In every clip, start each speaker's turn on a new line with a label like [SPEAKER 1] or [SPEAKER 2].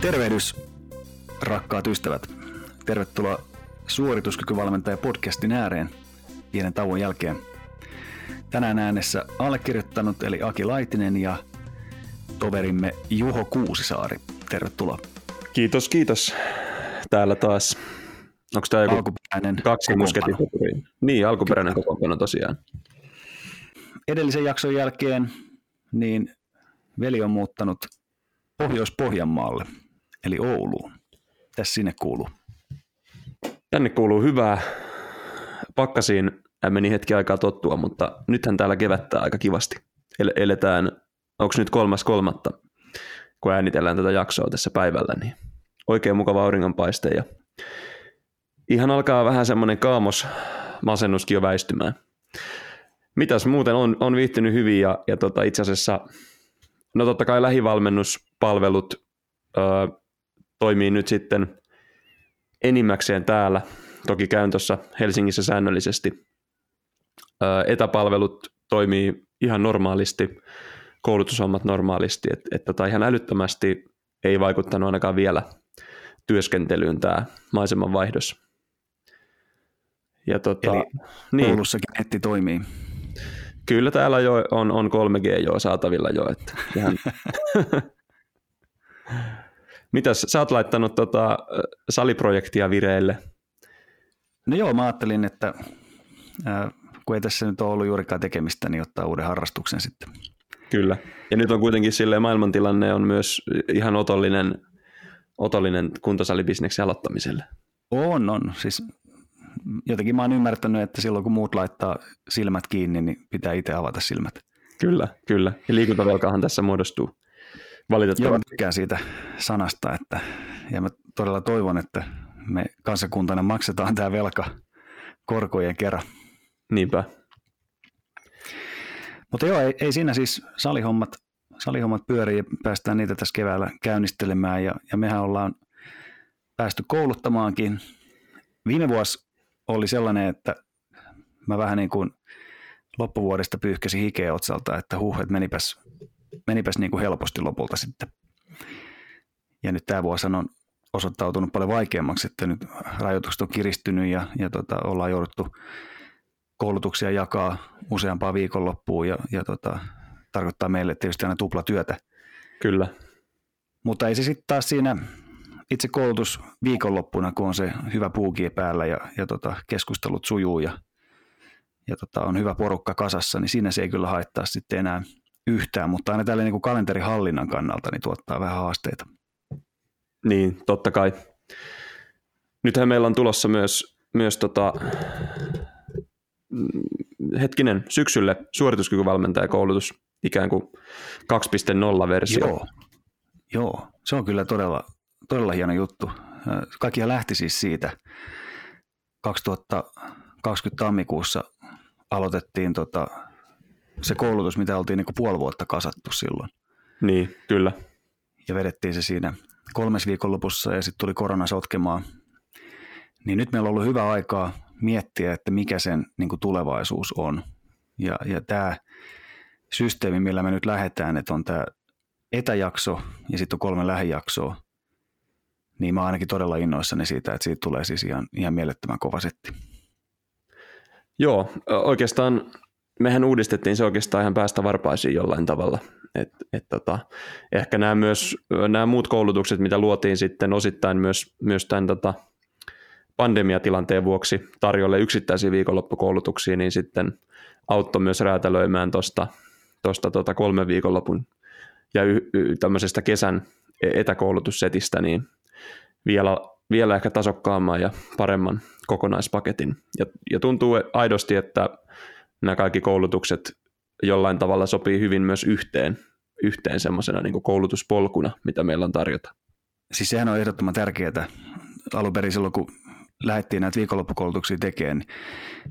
[SPEAKER 1] Tervehdys, rakkaat ystävät. Tervetuloa suorituskykyvalmentaja podcastin ääreen pienen tauon jälkeen. Tänään äänessä allekirjoittanut eli Aki Laitinen ja toverimme Juho Kuusisaari. Tervetuloa.
[SPEAKER 2] Kiitos, kiitos. Täällä taas. Onko tämä joku
[SPEAKER 1] alkuperäinen
[SPEAKER 2] kaksi musketipuri? Niin, alkuperäinen kokoonpano tosiaan.
[SPEAKER 1] Edellisen jakson jälkeen niin veli on muuttanut Pohjois-Pohjanmaalle, eli Ouluun. Tässä sinne kuuluu?
[SPEAKER 2] Tänne kuuluu hyvää. Pakkasiin meni hetki aikaa tottua, mutta nythän täällä kevättää aika kivasti. Eletään, onko nyt kolmas kolmatta, kun äänitellään tätä jaksoa tässä päivällä, niin oikein mukava auringonpaiste ja ihan alkaa vähän semmoinen kaamos masennuskin jo väistymään. Mitäs muuten on, on viihtynyt hyvin ja, ja tota, itse asiassa, no totta kai lähivalmennuspalvelut ö, toimii nyt sitten enimmäkseen täällä. Toki käyn tuossa Helsingissä säännöllisesti. Etäpalvelut toimii ihan normaalisti, koulutushommat normaalisti, että et tota, ihan älyttömästi ei vaikuttanut ainakaan vielä työskentelyyn tämä maiseman vaihdos.
[SPEAKER 1] Ja tota, Eli niin. Oulussakin netti toimii.
[SPEAKER 2] Kyllä täällä jo on, on 3G jo saatavilla jo. Että ihan... Mitäs, sä oot laittanut tota, saliprojektia vireille?
[SPEAKER 1] No joo, mä ajattelin, että äh, kun ei tässä nyt ole ollut juurikaan tekemistä, niin ottaa uuden harrastuksen sitten.
[SPEAKER 2] Kyllä. Ja nyt on kuitenkin silleen maailmantilanne on myös ihan otollinen, otollinen kuntosalibisneksen aloittamiselle.
[SPEAKER 1] On, on. Siis jotenkin mä oon ymmärtänyt, että silloin kun muut laittaa silmät kiinni, niin pitää itse avata silmät.
[SPEAKER 2] Kyllä, kyllä. Ja liikuntavelkahan tässä muodostuu valitettavasti.
[SPEAKER 1] Joo, siitä sanasta, että, ja mä todella toivon, että me kansakuntana maksetaan tämä velka korkojen kerran.
[SPEAKER 2] Niinpä.
[SPEAKER 1] Mutta joo, ei, ei siinä siis salihommat, salihommat pyörii ja päästään niitä tässä keväällä käynnistelemään ja, ja mehän ollaan päästy kouluttamaankin. Viime vuosi oli sellainen, että mä vähän niin kuin loppuvuodesta pyyhkäsin hikeä otsalta, että huh, että menipäs, menipäs niin kuin helposti lopulta sitten. Ja nyt tämä vuosi on osoittautunut paljon vaikeammaksi, että nyt rajoitukset on kiristynyt ja, ja tota, ollaan jouduttu koulutuksia jakaa useampaa viikonloppuun ja, ja tota, tarkoittaa meille tietysti aina tuplatyötä.
[SPEAKER 2] Kyllä.
[SPEAKER 1] Mutta ei se sitten taas siinä itse koulutus viikonloppuna, kun on se hyvä puuki päällä ja, ja tota, keskustelut sujuu ja, ja tota, on hyvä porukka kasassa, niin siinä se ei kyllä haittaa sitten enää yhtään, mutta aina tällä niin kalenterihallinnan kannalta niin tuottaa vähän haasteita.
[SPEAKER 2] Niin, totta kai. Nythän meillä on tulossa myös, myös tota, hetkinen, syksylle suorituskykyvalmentajakoulutus, ikään kuin 2.0-versio.
[SPEAKER 1] Joo, Joo, se on kyllä todella, todella hieno juttu. Kaikkia lähti siis siitä. 2020 tammikuussa aloitettiin tota, se koulutus, mitä oltiin niin puoli vuotta kasattu silloin.
[SPEAKER 2] Niin, kyllä.
[SPEAKER 1] Ja vedettiin se siinä kolmes viikonlopussa ja sitten tuli korona sotkemaan. Niin nyt meillä on ollut hyvä aikaa miettiä, että mikä sen niin tulevaisuus on. Ja, ja tämä systeemi, millä me nyt lähdetään, että on tämä etäjakso ja sitten on kolme lähijaksoa, niin mä oon ainakin todella innoissani siitä, että siitä tulee siis ihan, ihan mielettömän kova setti.
[SPEAKER 2] Joo, oikeastaan mehän uudistettiin se oikeastaan ihan päästä varpaisiin jollain tavalla. Et, et tota, ehkä nämä, myös, nämä muut koulutukset, mitä luotiin sitten osittain myös, myös tämän tota, pandemiatilanteen vuoksi tarjolle yksittäisiä viikonloppukoulutuksia, niin sitten auttoi myös räätälöimään tuosta tosta tota kolmen viikonlopun ja y- y- tämmöisestä kesän e-, etäkoulutussetistä, niin vielä, vielä ehkä tasokkaamman ja paremman kokonaispaketin. Ja, ja tuntuu aidosti, että nämä kaikki koulutukset jollain tavalla sopii hyvin myös yhteen, yhteen semmoisena niin koulutuspolkuna, mitä meillä on tarjota.
[SPEAKER 1] Siis sehän on ehdottoman tärkeää. Alun perin silloin, kun lähdettiin näitä viikonloppukoulutuksia tekemään, niin,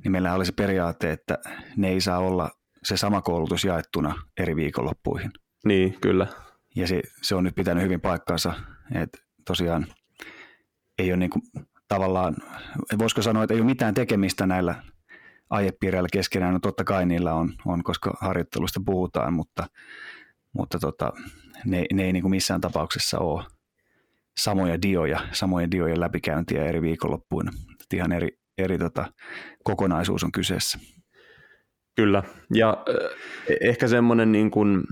[SPEAKER 1] niin meillä oli se periaate, että ne ei saa olla se sama koulutus jaettuna eri viikonloppuihin.
[SPEAKER 2] Niin, kyllä.
[SPEAKER 1] Ja se, se on nyt pitänyt hyvin paikkaansa, että tosiaan ei ole niin kuin, tavallaan, voisiko sanoa, että ei ole mitään tekemistä näillä aihepiireillä keskenään. No totta kai niillä on, on koska harjoittelusta puhutaan, mutta, mutta tota, ne, ne ei niin kuin missään tapauksessa ole samoja dioja, samojen diojen läpikäyntiä eri viikonloppuina. Että ihan eri, eri tota, kokonaisuus on kyseessä.
[SPEAKER 2] Kyllä, ja äh, ehkä semmoinen niin kuin,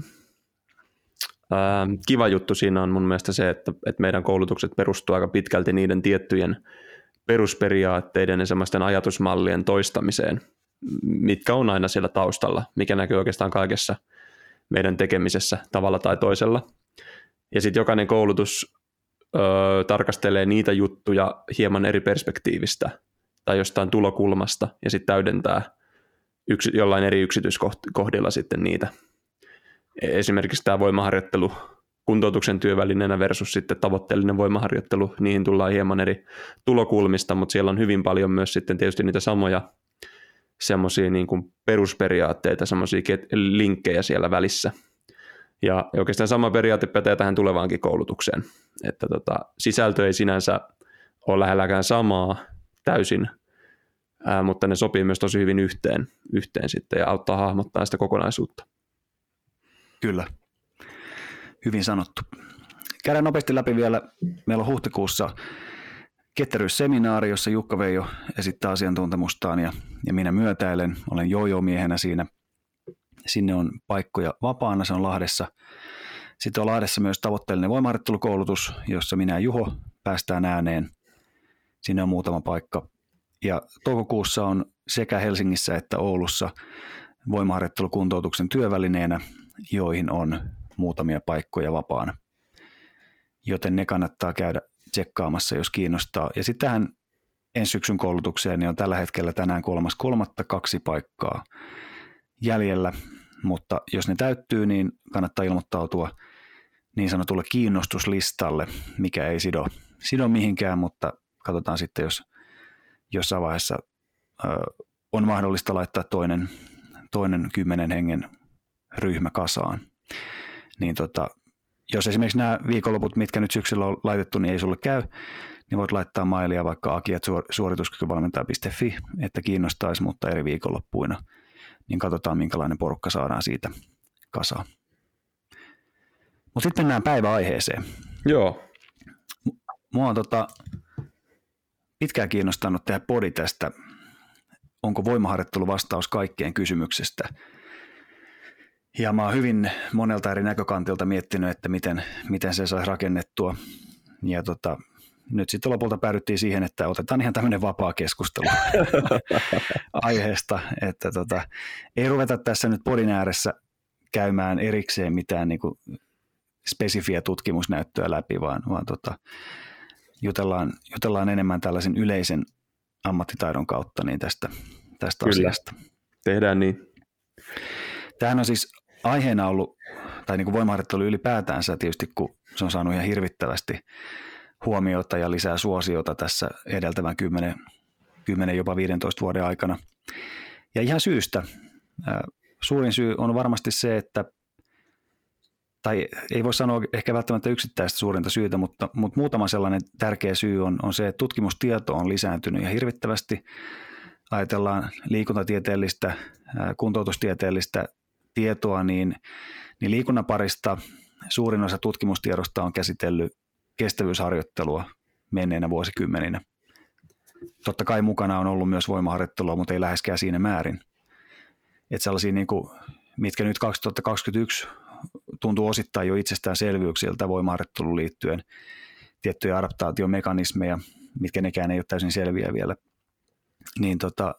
[SPEAKER 2] kiva juttu siinä on mun mielestä se, että, että meidän koulutukset perustuu aika pitkälti niiden tiettyjen perusperiaatteiden ja semmoisten ajatusmallien toistamiseen, mitkä on aina siellä taustalla, mikä näkyy oikeastaan kaikessa meidän tekemisessä tavalla tai toisella. Ja sitten jokainen koulutus ö, tarkastelee niitä juttuja hieman eri perspektiivistä tai jostain tulokulmasta ja sitten täydentää yksi, jollain eri yksityiskohdilla sitten niitä. Esimerkiksi tämä voimaharjoittelu kuntoutuksen työvälineenä versus sitten tavoitteellinen voimaharjoittelu, niihin tullaan hieman eri tulokulmista, mutta siellä on hyvin paljon myös sitten tietysti niitä samoja semmoisia niin kuin perusperiaatteita, semmoisia linkkejä siellä välissä. Ja oikeastaan sama periaate pätee tähän tulevaankin koulutukseen, että tota, sisältö ei sinänsä ole lähelläkään samaa täysin, ää, mutta ne sopii myös tosi hyvin yhteen, yhteen sitten ja auttaa hahmottaa sitä kokonaisuutta.
[SPEAKER 1] Kyllä, hyvin sanottu. Käydään nopeasti läpi vielä. Meillä on huhtikuussa ketteryysseminaari, jossa Jukka Veijo esittää asiantuntemustaan ja, ja minä myötäilen. Olen jojo-miehenä siinä. Sinne on paikkoja vapaana, se on Lahdessa. Sitten on Lahdessa myös tavoitteellinen voimaharjoittelukoulutus, jossa minä ja Juho päästään ääneen. Sinne on muutama paikka. Ja toukokuussa on sekä Helsingissä että Oulussa voimaharjoittelukuntoutuksen työvälineenä, joihin on muutamia paikkoja vapaana. Joten ne kannattaa käydä tsekkaamassa, jos kiinnostaa. Ja sitten tähän ensi syksyn koulutukseen niin on tällä hetkellä tänään kolmas kolmatta kaksi paikkaa jäljellä, mutta jos ne täyttyy, niin kannattaa ilmoittautua niin sanotulle kiinnostuslistalle, mikä ei sido, sido mihinkään, mutta katsotaan sitten, jos jossain vaiheessa ö, on mahdollista laittaa toinen, toinen kymmenen hengen ryhmä kasaan niin tota, jos esimerkiksi nämä viikonloput, mitkä nyt syksyllä on laitettu, niin ei sulle käy, niin voit laittaa mailia vaikka aki.suorituskykyvalmentaja.fi, että kiinnostaisi, mutta eri viikonloppuina, niin katsotaan minkälainen porukka saadaan siitä kasaan. Mutta sitten mennään päiväaiheeseen.
[SPEAKER 2] Joo.
[SPEAKER 1] Mua on tota, pitkään kiinnostanut tehdä podi tästä, onko voimaharjoittelu vastaus kaikkeen kysymyksestä – ja mä oon hyvin monelta eri näkökantilta miettinyt, että miten, miten se saisi rakennettua. Ja tota, nyt sitten lopulta päädyttiin siihen, että otetaan ihan tämmöinen vapaa keskustelu aiheesta, että tota, ei ruveta tässä nyt podin ääressä käymään erikseen mitään niin kuin spesifiä tutkimusnäyttöä läpi, vaan, vaan tota, jutellaan, jutellaan enemmän tällaisen yleisen ammattitaidon kautta niin tästä, tästä Kyllä. asiasta.
[SPEAKER 2] Tehdään niin.
[SPEAKER 1] Tämähän on siis aiheena ollut, tai niin kuin voimaharjoittelu ylipäätänsä tietysti, kun se on saanut ihan hirvittävästi huomiota ja lisää suosiota tässä edeltävän 10, 10 jopa 15 vuoden aikana. Ja ihan syystä. Suurin syy on varmasti se, että tai ei voi sanoa ehkä välttämättä yksittäistä suurinta syytä, mutta, mutta muutama sellainen tärkeä syy on, on se, että tutkimustieto on lisääntynyt ja hirvittävästi. Ajatellaan liikuntatieteellistä, kuntoutustieteellistä tietoa, niin, niin liikunnan parista suurin osa tutkimustiedosta on käsitellyt kestävyysharjoittelua menneinä vuosikymmeninä. Totta kai mukana on ollut myös voimaharjoittelua, mutta ei läheskään siinä määrin. Että sellaisia, niin kuin, mitkä nyt 2021 tuntuu osittain jo itsestäänselvyyksiltä voimaharjoitteluun liittyen, tiettyjä adaptaatiomekanismeja, mitkä nekään ei ole täysin selviä vielä, niin tota,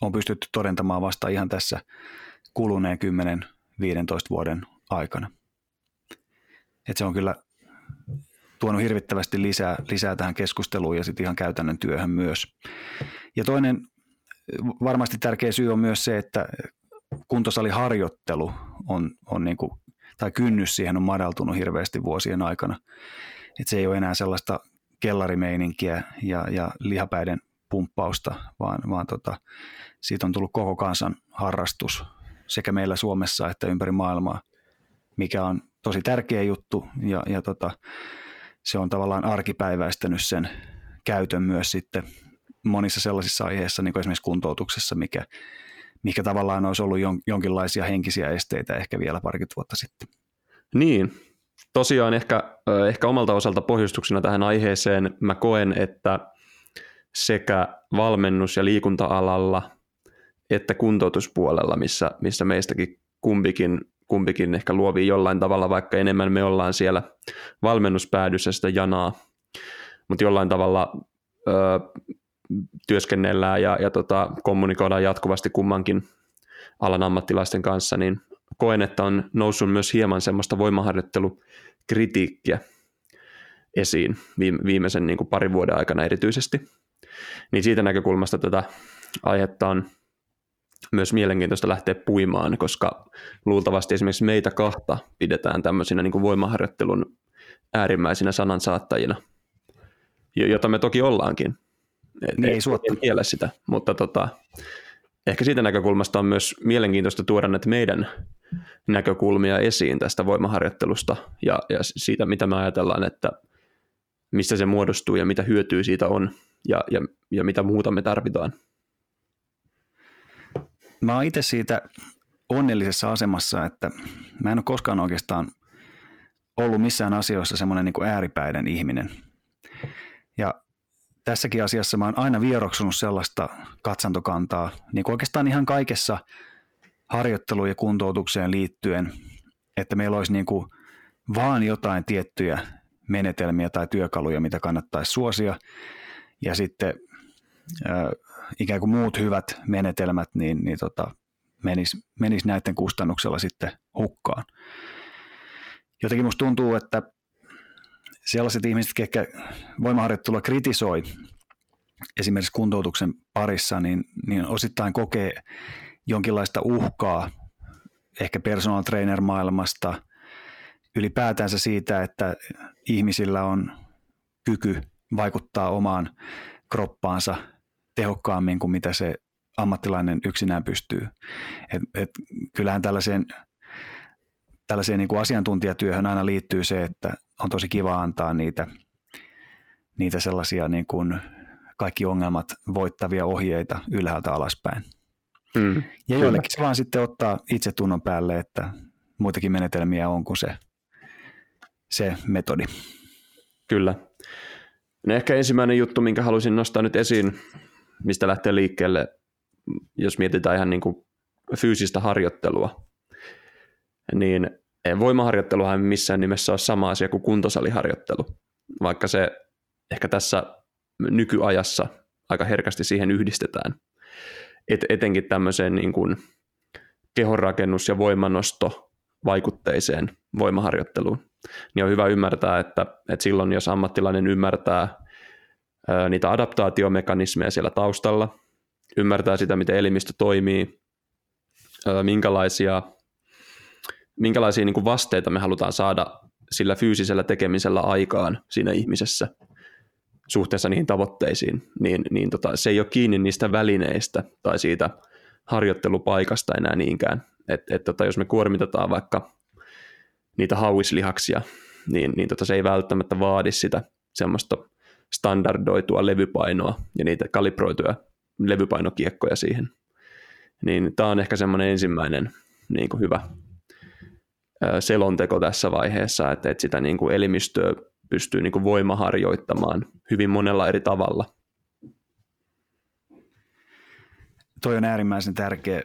[SPEAKER 1] on pystytty todentamaan vasta ihan tässä kuluneen 10-15 vuoden aikana. Et se on kyllä tuonut hirvittävästi lisää, lisää tähän keskusteluun ja sitten ihan käytännön työhön myös. Ja toinen varmasti tärkeä syy on myös se, että kuntosaliharjoittelu on, on niin kuin, tai kynnys siihen on madaltunut hirveästi vuosien aikana. Et se ei ole enää sellaista kellarimeininkiä ja, ja lihapäiden pumppausta, vaan, vaan tota, siitä on tullut koko kansan harrastus sekä meillä Suomessa että ympäri maailmaa, mikä on tosi tärkeä juttu ja, ja tota, se on tavallaan arkipäiväistänyt sen käytön myös sitten monissa sellaisissa aiheissa, niin kuin esimerkiksi kuntoutuksessa, mikä, mikä tavallaan olisi ollut jon, jonkinlaisia henkisiä esteitä ehkä vielä parikymmentä vuotta sitten.
[SPEAKER 2] Niin, tosiaan ehkä, ehkä omalta osalta pohjustuksena tähän aiheeseen mä koen, että sekä valmennus- ja liikunta-alalla että kuntoutuspuolella, missä, missä meistäkin kumpikin, kumpikin ehkä luovii jollain tavalla, vaikka enemmän me ollaan siellä valmennuspäädyssä sitä janaa, mutta jollain tavalla ö, työskennellään ja, ja tota, kommunikoidaan jatkuvasti kummankin alan ammattilaisten kanssa, niin koen, että on noussut myös hieman semmoista voimaharjoittelukritiikkiä esiin viimeisen niin kuin parin vuoden aikana erityisesti. Niin siitä näkökulmasta tätä aihetta on myös mielenkiintoista lähteä puimaan, koska luultavasti esimerkiksi meitä kahta pidetään tämmöisinä niin kuin voimaharjoittelun äärimmäisinä sanansaattajina, jota me toki ollaankin.
[SPEAKER 1] Et, niin, ei
[SPEAKER 2] En sitä, mutta tota, ehkä siitä näkökulmasta on myös mielenkiintoista tuoda näitä meidän näkökulmia esiin tästä voimaharjoittelusta ja, ja siitä, mitä me ajatellaan, että mistä se muodostuu ja mitä hyötyä siitä on ja, ja, ja mitä muuta me tarvitaan.
[SPEAKER 1] Mä oon itse siitä onnellisessa asemassa, että mä en ole koskaan oikeastaan ollut missään asioissa semmoinen niin ääripäiden ihminen. Ja tässäkin asiassa mä oon aina vieroksunut sellaista katsantokantaa, niin kuin oikeastaan ihan kaikessa harjoitteluun ja kuntoutukseen liittyen, että meillä olisi niin kuin vaan jotain tiettyjä menetelmiä tai työkaluja, mitä kannattaisi suosia, ja sitten ikään kuin muut hyvät menetelmät niin, niin tota, menis, menis näiden kustannuksella sitten hukkaan. Jotenkin musta tuntuu, että sellaiset ihmiset, jotka voimaharjoittelua kritisoi esimerkiksi kuntoutuksen parissa, niin, niin osittain kokee jonkinlaista uhkaa ehkä personal trainer maailmasta, ylipäätänsä siitä, että ihmisillä on kyky vaikuttaa omaan kroppaansa tehokkaammin kuin mitä se ammattilainen yksinään pystyy. Et, et, kyllähän tällaiseen, tällaiseen niin kuin asiantuntijatyöhön aina liittyy se, että on tosi kiva antaa niitä, niitä sellaisia niin kuin kaikki ongelmat voittavia ohjeita ylhäältä alaspäin. Mm, ja joillekin se vaan sitten ottaa itse tunnon päälle, että muitakin menetelmiä on kuin se, se metodi.
[SPEAKER 2] Kyllä. No ehkä ensimmäinen juttu, minkä halusin nostaa nyt esiin, mistä lähtee liikkeelle, jos mietitään ihan niin kuin fyysistä harjoittelua, niin voimaharjoitteluhan ei missään nimessä ole sama asia kuin kuntosaliharjoittelu, vaikka se ehkä tässä nykyajassa aika herkästi siihen yhdistetään. Et, etenkin tämmöiseen niin kuin kehonrakennus- ja voimanosto vaikutteiseen voimaharjoitteluun, niin on hyvä ymmärtää, että, että silloin jos ammattilainen ymmärtää ää, niitä adaptaatiomekanismeja siellä taustalla, ymmärtää sitä, miten elimistö toimii, minkälaisia, minkälaisia niin kuin vasteita me halutaan saada sillä fyysisellä tekemisellä aikaan siinä ihmisessä suhteessa niihin tavoitteisiin, niin, niin tota, se ei ole kiinni niistä välineistä tai siitä harjoittelupaikasta enää niinkään. Et, et tota, jos me kuormitetaan vaikka niitä hauislihaksia, niin, niin tota, se ei välttämättä vaadi sitä semmoista standardoitua levypainoa ja niitä kalibroituja levypainokiekkoja siihen. Niin tämä on ehkä semmoinen ensimmäinen niin kuin hyvä selonteko tässä vaiheessa, että, että sitä niin kuin elimistöä pystyy niin kuin voimaharjoittamaan hyvin monella eri tavalla.
[SPEAKER 1] Toi on äärimmäisen tärkeä,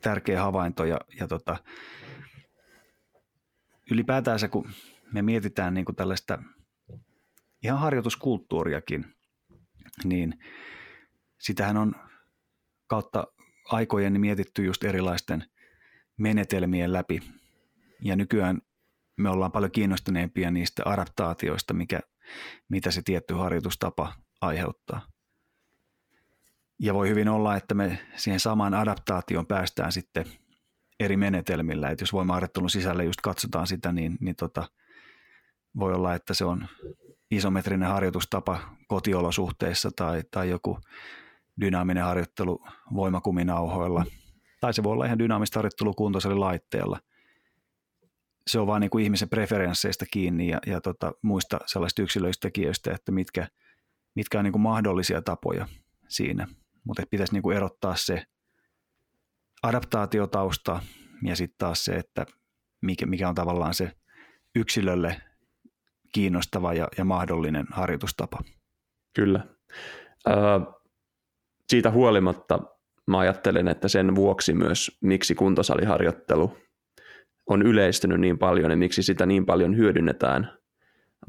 [SPEAKER 1] tärkeä havainto ja, ja tota, ylipäätään se, kun me mietitään niin kuin tällaista ihan harjoituskulttuuriakin, niin sitähän on kautta aikojen mietitty just erilaisten menetelmien läpi. Ja nykyään me ollaan paljon kiinnostuneempia niistä adaptaatioista, mikä, mitä se tietty harjoitustapa aiheuttaa. Ja voi hyvin olla, että me siihen samaan adaptaatioon päästään sitten eri menetelmillä. Että jos voimaharjoittelun sisällä just katsotaan sitä, niin, niin tota, voi olla, että se on isometrinen harjoitustapa kotiolosuhteissa tai, tai joku dynaaminen harjoittelu voimakuminauhoilla. Tai se voi olla ihan dynaamista harjoittelu kuntoisella laitteella – se on vaan niin kuin ihmisen preferensseistä kiinni ja, ja tota, muista sellaisista yksilöistä tekijöistä, että mitkä, mitkä on niin kuin mahdollisia tapoja siinä. Mutta pitäisi niin kuin erottaa se adaptaatiotausta ja sitten taas se, että mikä, mikä on tavallaan se yksilölle kiinnostava ja, ja mahdollinen harjoitustapa.
[SPEAKER 2] Kyllä. Öö, siitä huolimatta mä ajattelen, että sen vuoksi myös, miksi kuntosaliharjoittelu on yleistynyt niin paljon ja miksi sitä niin paljon hyödynnetään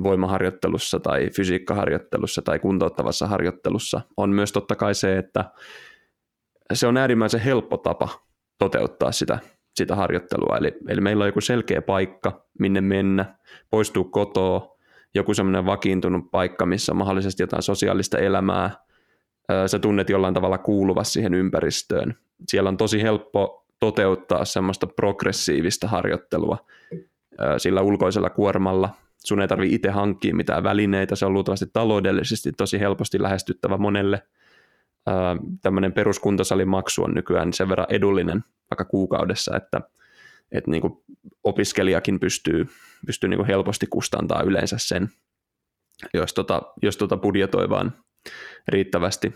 [SPEAKER 2] voimaharjoittelussa tai fysiikkaharjoittelussa tai kuntouttavassa harjoittelussa, on myös totta kai se, että se on äärimmäisen helppo tapa toteuttaa sitä, sitä harjoittelua. Eli, eli meillä on joku selkeä paikka, minne mennä, poistuu kotoa, joku semmoinen vakiintunut paikka, missä on mahdollisesti jotain sosiaalista elämää, sä tunnet jollain tavalla kuuluvassa siihen ympäristöön. Siellä on tosi helppo toteuttaa semmoista progressiivista harjoittelua sillä ulkoisella kuormalla. Sun ei tarvi itse hankkia mitään välineitä, se on luultavasti taloudellisesti tosi helposti lähestyttävä monelle. Tämmöinen peruskuntosalimaksu on nykyään sen verran edullinen vaikka kuukaudessa, että, että niin opiskelijakin pystyy, pystyy niin kuin helposti kustantaa yleensä sen, jos, tota, jos tota budjetoi vaan riittävästi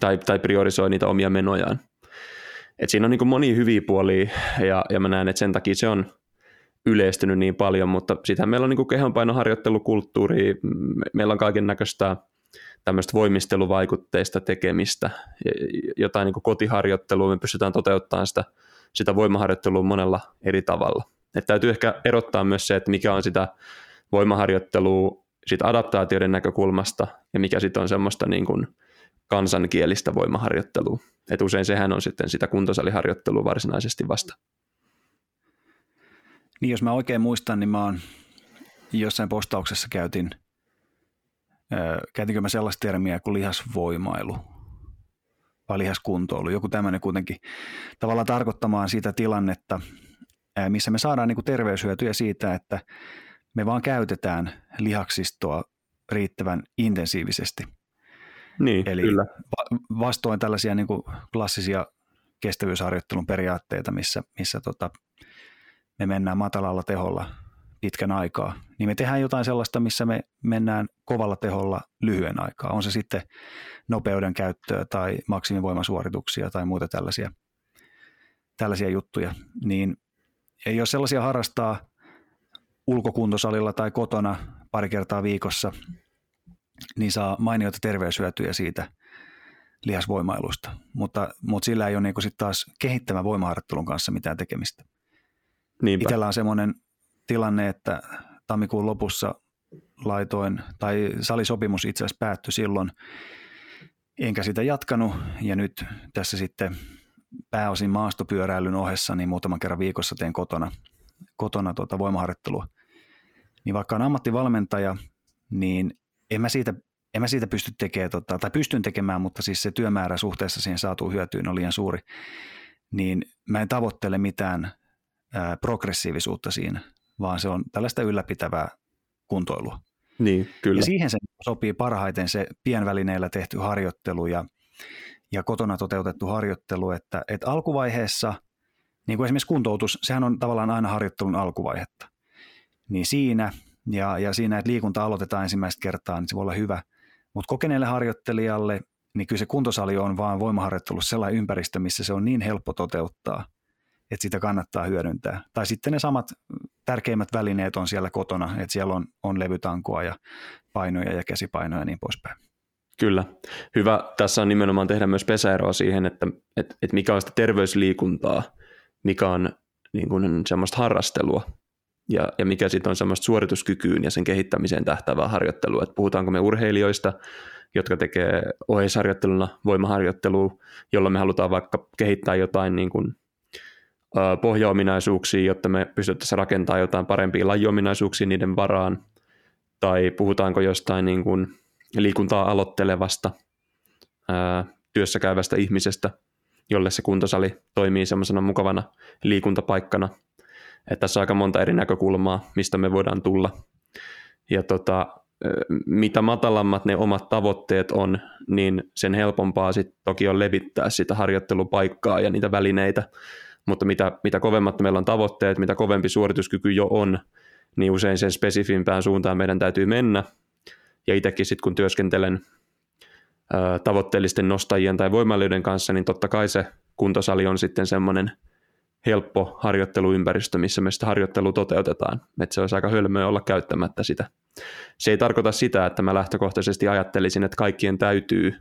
[SPEAKER 2] tai, tai priorisoi niitä omia menojaan. Et siinä on niin moni hyviä puolia ja, ja mä näen, että sen takia se on yleistynyt niin paljon, mutta sitten meillä on niin kehonpainoharjoittelukulttuuri, meillä on kaiken näköistä tämmöistä voimisteluvaikutteista tekemistä, jotain niin kotiharjoittelua, me pystytään toteuttamaan sitä, sitä voimaharjoittelua monella eri tavalla. Et täytyy ehkä erottaa myös se, että mikä on sitä voimaharjoittelua sit adaptaatioiden näkökulmasta ja mikä sitten on semmoista niin kuin kansankielistä voimaharjoittelua. Et usein sehän on sitten sitä kuntosaliharjoittelua varsinaisesti vasta.
[SPEAKER 1] Niin jos mä oikein muistan, niin mä oon jossain postauksessa käytin, käytinkö mä sellaista termiä kuin lihasvoimailu vai lihaskuntoilu, joku tämmöinen kuitenkin tavallaan tarkoittamaan sitä tilannetta, missä me saadaan niin kuin terveyshyötyjä siitä, että me vaan käytetään lihaksistoa riittävän intensiivisesti.
[SPEAKER 2] Niin,
[SPEAKER 1] Eli
[SPEAKER 2] kyllä.
[SPEAKER 1] vastoin tällaisia niin kuin klassisia kestävyysharjoittelun periaatteita, missä, missä tota, me mennään matalalla teholla pitkän aikaa, niin me tehdään jotain sellaista, missä me mennään kovalla teholla lyhyen aikaa. On se sitten nopeuden käyttöä tai maksimivoimasuorituksia tai muita tällaisia, tällaisia juttuja. Niin jos sellaisia harrastaa ulkokuntosalilla tai kotona pari kertaa viikossa, niin saa mainioita terveyshyötyjä siitä lihasvoimailusta. Mutta, mutta sillä ei ole niin sit taas kehittämään voimaharjoittelun kanssa mitään tekemistä. Niinpä. Itellä on semmoinen tilanne, että tammikuun lopussa laitoin, tai salisopimus itse asiassa päättyi silloin, enkä sitä jatkanut, ja nyt tässä sitten pääosin maastopyöräilyn ohessa, niin muutaman kerran viikossa teen kotona kotona tuota voimaharjoittelua, niin vaikka on ammattivalmentaja, niin en mä siitä, en mä siitä pysty tekemään, tota, tai pystyn tekemään, mutta siis se työmäärä suhteessa siihen saatuun hyötyyn on liian suuri, niin mä en tavoittele mitään ää, progressiivisuutta siinä, vaan se on tällaista ylläpitävää kuntoilua.
[SPEAKER 2] Niin, kyllä.
[SPEAKER 1] Ja siihen se sopii parhaiten se pienvälineellä tehty harjoittelu ja, ja kotona toteutettu harjoittelu, että, että alkuvaiheessa – niin kuin esimerkiksi kuntoutus, sehän on tavallaan aina harjoittelun alkuvaihetta. Niin siinä ja, ja siinä, että liikunta aloitetaan ensimmäistä kertaa, niin se voi olla hyvä. Mutta kokeneelle harjoittelijalle, niin kyllä se kuntosali on vaan voimaharjoittelussa sellainen ympäristö, missä se on niin helppo toteuttaa, että sitä kannattaa hyödyntää. Tai sitten ne samat tärkeimmät välineet on siellä kotona, että siellä on, on levytankoa ja painoja ja käsipainoja ja niin poispäin.
[SPEAKER 2] Kyllä. Hyvä tässä on nimenomaan tehdä myös pesäeroa siihen, että, että, että mikä on sitä terveysliikuntaa – mikä on niin kuin semmoista harrastelua ja, ja mikä sitten on semmoista suorituskykyyn ja sen kehittämiseen tähtävää harjoittelua. Et puhutaanko me urheilijoista, jotka tekee oheisharjoitteluna voimaharjoittelua, jolla me halutaan vaikka kehittää jotain niin kuin, ö, pohjaominaisuuksia, jotta me pystyttäisiin rakentamaan jotain parempia lajiominaisuuksia niiden varaan, tai puhutaanko jostain niin kuin liikuntaa aloittelevasta ö, työssä käyvästä ihmisestä, jolle se kuntosali toimii semmoisena mukavana liikuntapaikkana. Että tässä on aika monta eri näkökulmaa, mistä me voidaan tulla. Ja tota, mitä matalammat ne omat tavoitteet on, niin sen helpompaa sit toki on levittää sitä harjoittelupaikkaa ja niitä välineitä. Mutta mitä, mitä kovemmat meillä on tavoitteet, mitä kovempi suorituskyky jo on, niin usein sen spesifimpään suuntaan meidän täytyy mennä. Ja itsekin sitten kun työskentelen tavoitteellisten nostajien tai voimailijoiden kanssa, niin totta kai se kuntosali on sitten semmoinen helppo harjoitteluympäristö, missä me sitä harjoittelu toteutetaan. Että se olisi aika hölmöä olla käyttämättä sitä. Se ei tarkoita sitä, että mä lähtökohtaisesti ajattelisin, että kaikkien täytyy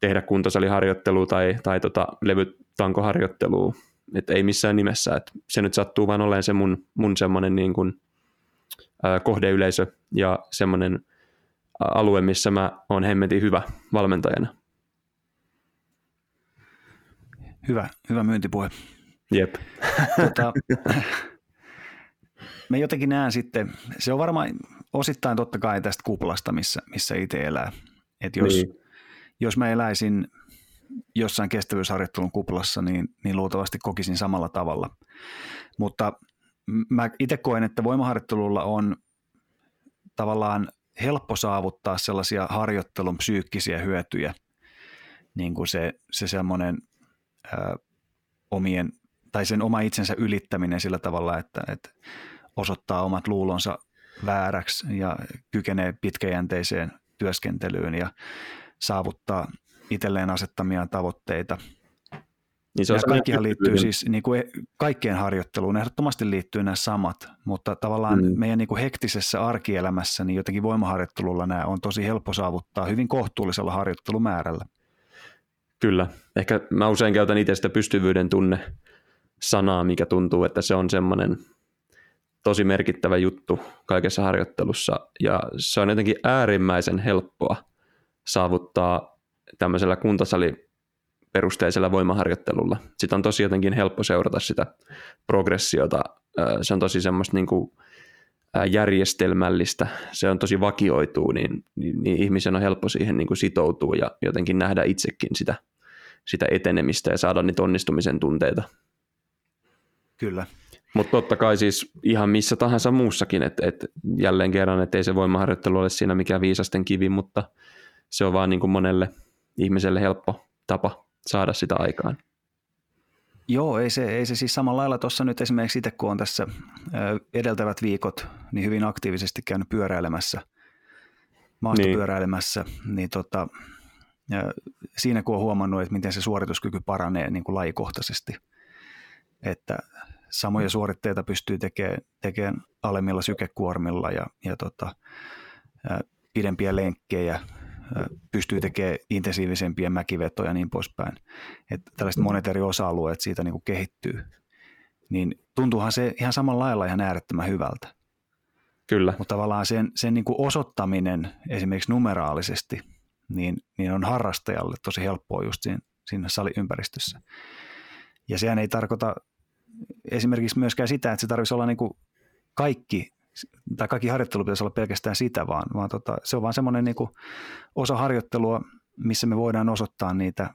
[SPEAKER 2] tehdä kuntosaliharjoittelua tai, tai tota levytankoharjoittelua. Että ei missään nimessä. Et se nyt sattuu vaan olemaan se mun, mun semmoinen niin kohdeyleisö ja semmoinen alue, missä mä oon hemmetin hyvä valmentajana.
[SPEAKER 1] Hyvä, hyvä myyntipuhe.
[SPEAKER 2] Jep.
[SPEAKER 1] Tota, me jotenkin näen sitten, se on varmaan osittain totta kai tästä kuplasta, missä, missä itse elää. Et jos, niin. jos mä eläisin jossain kestävyysharjoittelun kuplassa, niin, niin luultavasti kokisin samalla tavalla. Mutta mä itse koen, että voimaharjoittelulla on tavallaan helppo saavuttaa sellaisia harjoittelun psyykkisiä hyötyjä, niin kuin se, se semmoinen ää, omien, tai sen oma itsensä ylittäminen sillä tavalla, että, että osoittaa omat luulonsa vääräksi ja kykenee pitkäjänteiseen työskentelyyn ja saavuttaa itselleen asettamia tavoitteita. Niin se ja kaikkihan liittyy siis, niin kuin kaikkien harjoitteluun ehdottomasti liittyy nämä samat, mutta tavallaan mm. meidän niin kuin hektisessä arkielämässä niin jotenkin voimaharjoittelulla nämä on tosi helppo saavuttaa hyvin kohtuullisella harjoittelumäärällä.
[SPEAKER 2] Kyllä. Ehkä mä usein käytän itse sitä pystyvyyden tunne sanaa, mikä tuntuu, että se on semmoinen tosi merkittävä juttu kaikessa harjoittelussa ja se on jotenkin äärimmäisen helppoa saavuttaa tämmöisellä kuntosali perusteisella voimaharjoittelulla. Sitä on tosi jotenkin helppo seurata sitä progressiota. Se on tosi semmoista niin kuin järjestelmällistä, se on tosi vakioituu, niin, niin, niin ihmisen on helppo siihen niin kuin sitoutua ja jotenkin nähdä itsekin sitä, sitä etenemistä ja saada niitä onnistumisen tunteita.
[SPEAKER 1] Kyllä.
[SPEAKER 2] Mutta totta kai siis ihan missä tahansa muussakin, että et jälleen kerran, että ei se voimaharjoittelu ole siinä mikään viisasten kivi, mutta se on vaan niin kuin monelle ihmiselle helppo tapa saada sitä aikaan.
[SPEAKER 1] Joo, ei se, ei se siis samalla lailla tuossa nyt esimerkiksi itse, kun on tässä edeltävät viikot niin hyvin aktiivisesti käynyt pyöräilemässä, maastopyöräilemässä, niin, niin tota, siinä kun on huomannut, että miten se suorituskyky paranee niin kuin lajikohtaisesti, että samoja suoritteita pystyy tekemään, tekemään alemmilla sykekuormilla ja, ja tota, pidempiä lenkkejä, pystyy tekemään intensiivisempiä mäkivetoja ja niin poispäin. Että tällaiset mm. monet eri osa-alueet siitä niin kuin kehittyy. Niin tuntuuhan se ihan samalla lailla ihan äärettömän hyvältä.
[SPEAKER 2] Kyllä.
[SPEAKER 1] Mutta tavallaan sen, sen niin kuin osoittaminen esimerkiksi numeraalisesti, niin, niin on harrastajalle tosi helppoa just siinä, siinä saliympäristössä. Ja sehän ei tarkoita esimerkiksi myöskään sitä, että se tarvitsisi olla niin kuin kaikki tai kaikki harjoittelu pitäisi olla pelkästään sitä, vaan, vaan tota, se on vaan semmoinen niin osa harjoittelua, missä me voidaan osoittaa niitä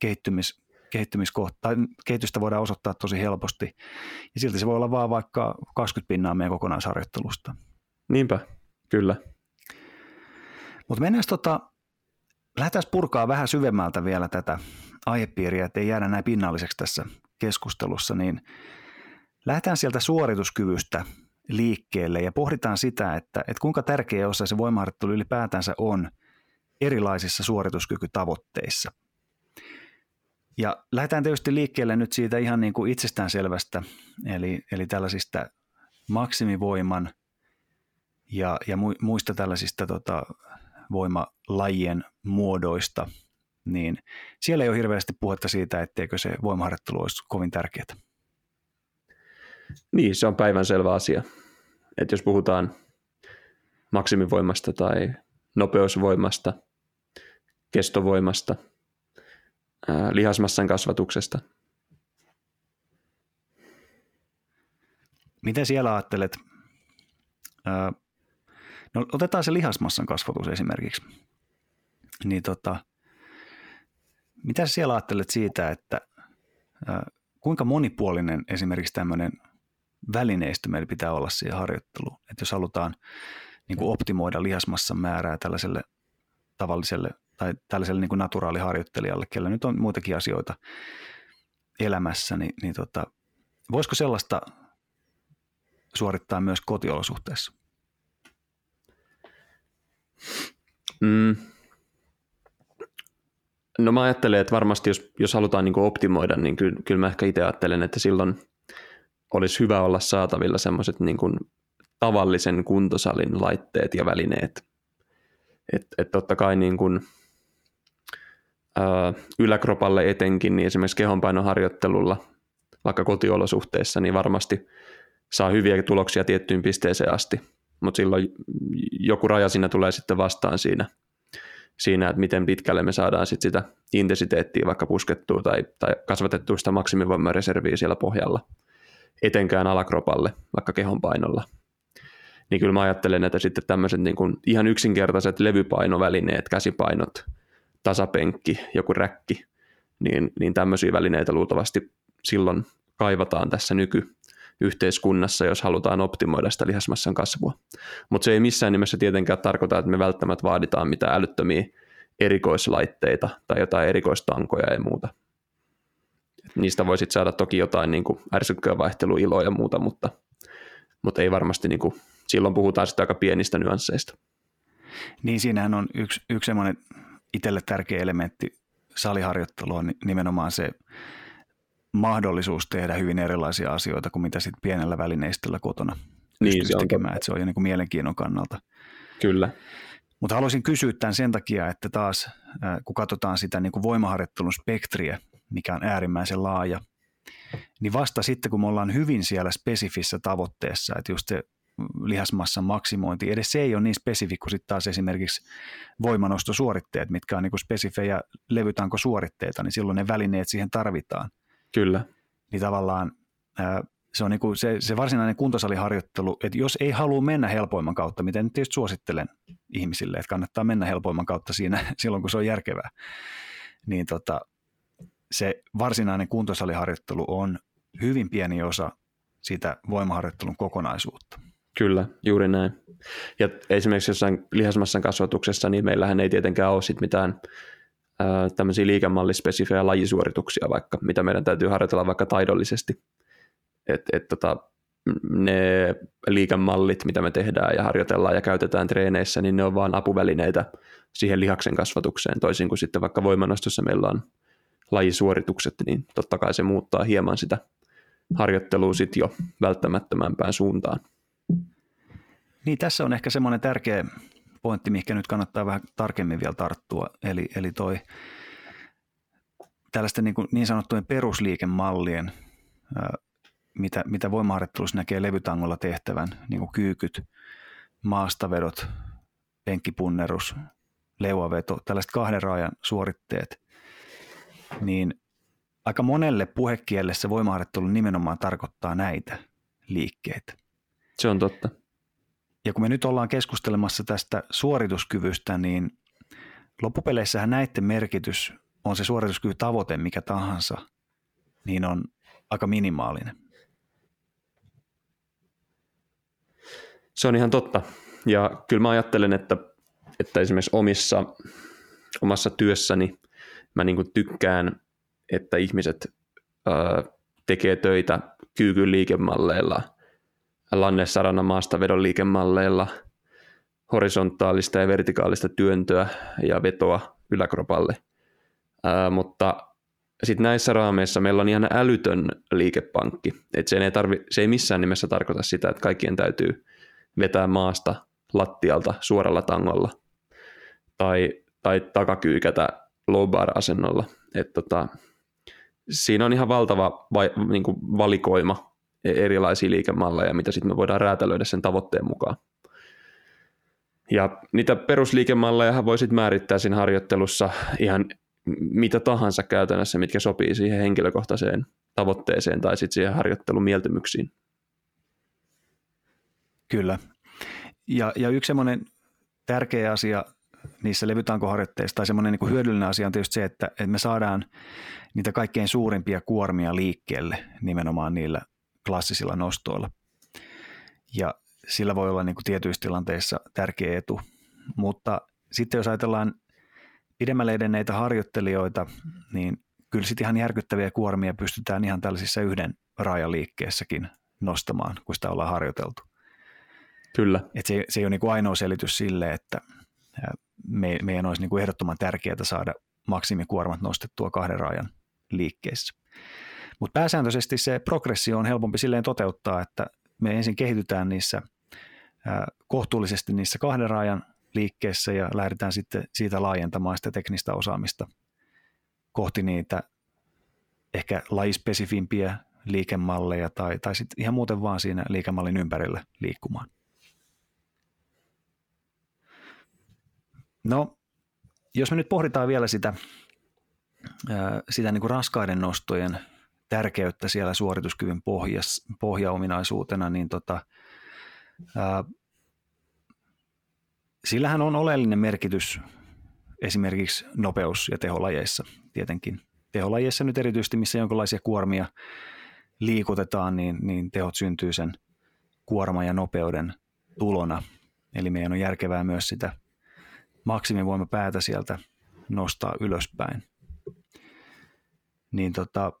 [SPEAKER 1] kehittymis, kehittymiskohtaa, kehitystä voidaan osoittaa tosi helposti. Ja silti se voi olla vaan vaikka 20 pinnaa meidän kokonaisharjoittelusta.
[SPEAKER 2] Niinpä, kyllä.
[SPEAKER 1] Mutta mennään tota, lähdetään purkaa vähän syvemmältä vielä tätä aihepiiriä, ettei jäädä näin pinnalliseksi tässä keskustelussa, niin lähdetään sieltä suorituskyvystä liikkeelle ja pohditaan sitä, että, että kuinka tärkeä osa se voimaharjoittelu ylipäätänsä on erilaisissa suorituskykytavoitteissa. Ja lähdetään tietysti liikkeelle nyt siitä ihan niin kuin itsestäänselvästä, eli, eli tällaisista maksimivoiman ja, ja muista tällaisista tota, voimalajien muodoista, niin siellä ei ole hirveästi puhetta siitä, etteikö se voimaharjoittelu olisi kovin tärkeää.
[SPEAKER 2] Niin, se on päivänselvä asia. Että jos puhutaan maksimivoimasta tai nopeusvoimasta, kestovoimasta, lihasmassan kasvatuksesta.
[SPEAKER 1] Miten siellä ajattelet? no otetaan se lihasmassan kasvatus esimerkiksi. Niin tota, mitä siellä ajattelet siitä, että kuinka monipuolinen esimerkiksi tämmöinen välineistö meillä pitää olla siihen harjoitteluun. Että jos halutaan niin kuin optimoida lihasmassan määrää tällaiselle tavalliselle tai tällaiselle niin kuin naturaaliharjoittelijalle, kellä nyt on muitakin asioita elämässä, niin, niin tota, voisiko sellaista suorittaa myös kotiolosuhteissa?
[SPEAKER 2] Mm. No mä ajattelen, että varmasti jos, jos halutaan niin optimoida, niin kyllä, kyllä mä ehkä itse ajattelen, että silloin olisi hyvä olla saatavilla semmoiset niin tavallisen kuntosalin laitteet ja välineet. Että et totta kai niin kuin, ää, yläkropalle etenkin, niin esimerkiksi kehonpainoharjoittelulla, vaikka kotiolosuhteissa, niin varmasti saa hyviä tuloksia tiettyyn pisteeseen asti, mutta silloin joku raja siinä tulee sitten vastaan siinä, siinä että miten pitkälle me saadaan sit sitä intensiteettiä vaikka puskettua tai, tai kasvatettua sitä maksimivoimareserviä siellä pohjalla, etenkään alakropalle, vaikka kehon painolla. Niin kyllä mä ajattelen, että sitten tämmöiset niin kuin ihan yksinkertaiset levypainovälineet, käsipainot, tasapenkki, joku räkki, niin, niin tämmöisiä välineitä luultavasti silloin kaivataan tässä nyky, yhteiskunnassa, jos halutaan optimoida sitä lihasmassan kasvua. Mutta se ei missään nimessä tietenkään tarkoita, että me välttämättä vaaditaan mitään älyttömiä erikoislaitteita tai jotain erikoistankoja ja muuta. Niistä voisit saada toki jotain niin ärsykköä vaihteluiloa ja muuta, mutta, mutta ei varmasti, niin kuin, silloin puhutaan sitä aika pienistä nyansseista.
[SPEAKER 1] Niin siinähän on yksi, yksi semmoinen itselle tärkeä elementti saliharjoittelua on nimenomaan se mahdollisuus tehdä hyvin erilaisia asioita kuin mitä sitten pienellä välineistöllä kotona niin, se on tekemään. Että se on jo niin kuin mielenkiinnon kannalta.
[SPEAKER 2] Kyllä.
[SPEAKER 1] Mutta haluaisin kysyä tämän sen takia, että taas kun katsotaan sitä niin kuin voimaharjoittelun spektriä, mikä on äärimmäisen laaja, niin vasta sitten kun me ollaan hyvin siellä spesifissä tavoitteessa, että just se lihasmassan maksimointi, edes se ei ole niin spesifi kuin sitten taas esimerkiksi voimanostosuoritteet, mitkä on niin spesifejä levytanko suoritteita, niin silloin ne välineet siihen tarvitaan.
[SPEAKER 2] Kyllä.
[SPEAKER 1] Niin tavallaan se on niin kuin se, se varsinainen kuntosaliharjoittelu, että jos ei halua mennä helpoimman kautta, miten nyt tietysti suosittelen ihmisille, että kannattaa mennä helpoimman kautta siinä silloin, kun se on järkevää, niin tota, se varsinainen kuntosaliharjoittelu on hyvin pieni osa sitä voimaharjoittelun kokonaisuutta.
[SPEAKER 2] Kyllä, juuri näin. Ja esimerkiksi jossain lihasmassan kasvatuksessa, niin meillähän ei tietenkään ole sit mitään tämmöisiä liikemallispesifejä lajisuorituksia vaikka, mitä meidän täytyy harjoitella vaikka taidollisesti. Et, et tota, ne liikemallit, mitä me tehdään ja harjoitellaan ja käytetään treeneissä, niin ne on vain apuvälineitä siihen lihaksen kasvatukseen, toisin kuin sitten vaikka voimanostossa meillä on lajisuoritukset, niin totta kai se muuttaa hieman sitä harjoittelua sitten jo välttämättömämpään suuntaan.
[SPEAKER 1] Niin tässä on ehkä semmoinen tärkeä pointti, mikä nyt kannattaa vähän tarkemmin vielä tarttua, eli, eli toi tällaisten niin, niin sanottujen perusliikemallien, mitä, mitä voimaharjoittelussa näkee levytangolla tehtävän, niin kuin kyykyt, maastavedot, penkkipunnerus, leuaveto, tällaiset kahden raajan suoritteet, niin aika monelle puhekielessä voimaharjoittelu nimenomaan tarkoittaa näitä liikkeitä.
[SPEAKER 2] Se on totta.
[SPEAKER 1] Ja kun me nyt ollaan keskustelemassa tästä suorituskyvystä, niin loppupeleissähän näiden merkitys, on se suorituskyvyn tavoite mikä tahansa, niin on aika minimaalinen.
[SPEAKER 2] Se on ihan totta. Ja kyllä mä ajattelen, että, että esimerkiksi omissa, omassa työssäni mä niin tykkään, että ihmiset ää, tekee töitä kyykyn liikemalleilla – Lanne maastavedon liikemalleilla horisontaalista ja vertikaalista työntöä ja vetoa yläkropalle. Ää, mutta sitten näissä raameissa meillä on ihan älytön liikepankki. Et se, ei tarvi, se ei missään nimessä tarkoita sitä, että kaikkien täytyy vetää maasta lattialta suoralla tangolla tai, tai takakyykätä low bar asennolla. Tota, siinä on ihan valtava vai, niin valikoima erilaisia liikemalleja, mitä sitten me voidaan räätälöidä sen tavoitteen mukaan. Ja niitä perusliikemalleja voisit määrittää siinä harjoittelussa ihan mitä tahansa käytännössä, mitkä sopii siihen henkilökohtaiseen tavoitteeseen tai sitten siihen harjoittelun mieltymyksiin.
[SPEAKER 1] Kyllä. Ja, ja yksi semmoinen tärkeä asia niissä levytankoharjoitteissa tai semmoinen niin hyödyllinen asia on tietysti se, että, että me saadaan niitä kaikkein suurimpia kuormia liikkeelle nimenomaan niillä klassisilla nostoilla. Ja sillä voi olla niin kuin tietyissä tilanteissa tärkeä etu. Mutta sitten jos ajatellaan pidemmälle edenneitä harjoittelijoita, niin kyllä sitten ihan järkyttäviä kuormia pystytään ihan tällaisissa yhden rajaliikkeessäkin nostamaan, kun sitä ollaan harjoiteltu.
[SPEAKER 2] Kyllä.
[SPEAKER 1] Et se, se ei ole niin kuin ainoa selitys sille, että me, meidän olisi niin kuin ehdottoman tärkeää saada maksimikuormat nostettua kahden rajan liikkeessä. Mutta pääsääntöisesti se progressio on helpompi silleen toteuttaa, että me ensin kehitytään niissä kohtuullisesti niissä kahden rajan liikkeessä ja lähdetään sitten siitä laajentamaan sitä teknistä osaamista kohti niitä ehkä lajispesifimpiä liikemalleja tai, tai sitten ihan muuten vaan siinä liikemallin ympärillä liikkumaan. No, jos me nyt pohditaan vielä sitä, sitä niin kuin raskaiden nostojen tärkeyttä siellä suorituskyvyn pohjas, pohjaominaisuutena, niin tota, ää, sillähän on oleellinen merkitys esimerkiksi nopeus- ja teholajeissa tietenkin. Teholajeissa nyt erityisesti, missä jonkinlaisia kuormia liikutetaan, niin, niin tehot syntyy sen kuorman ja nopeuden tulona. Eli meidän on järkevää myös sitä maksimivoimapäätä sieltä nostaa ylöspäin. Niin tota,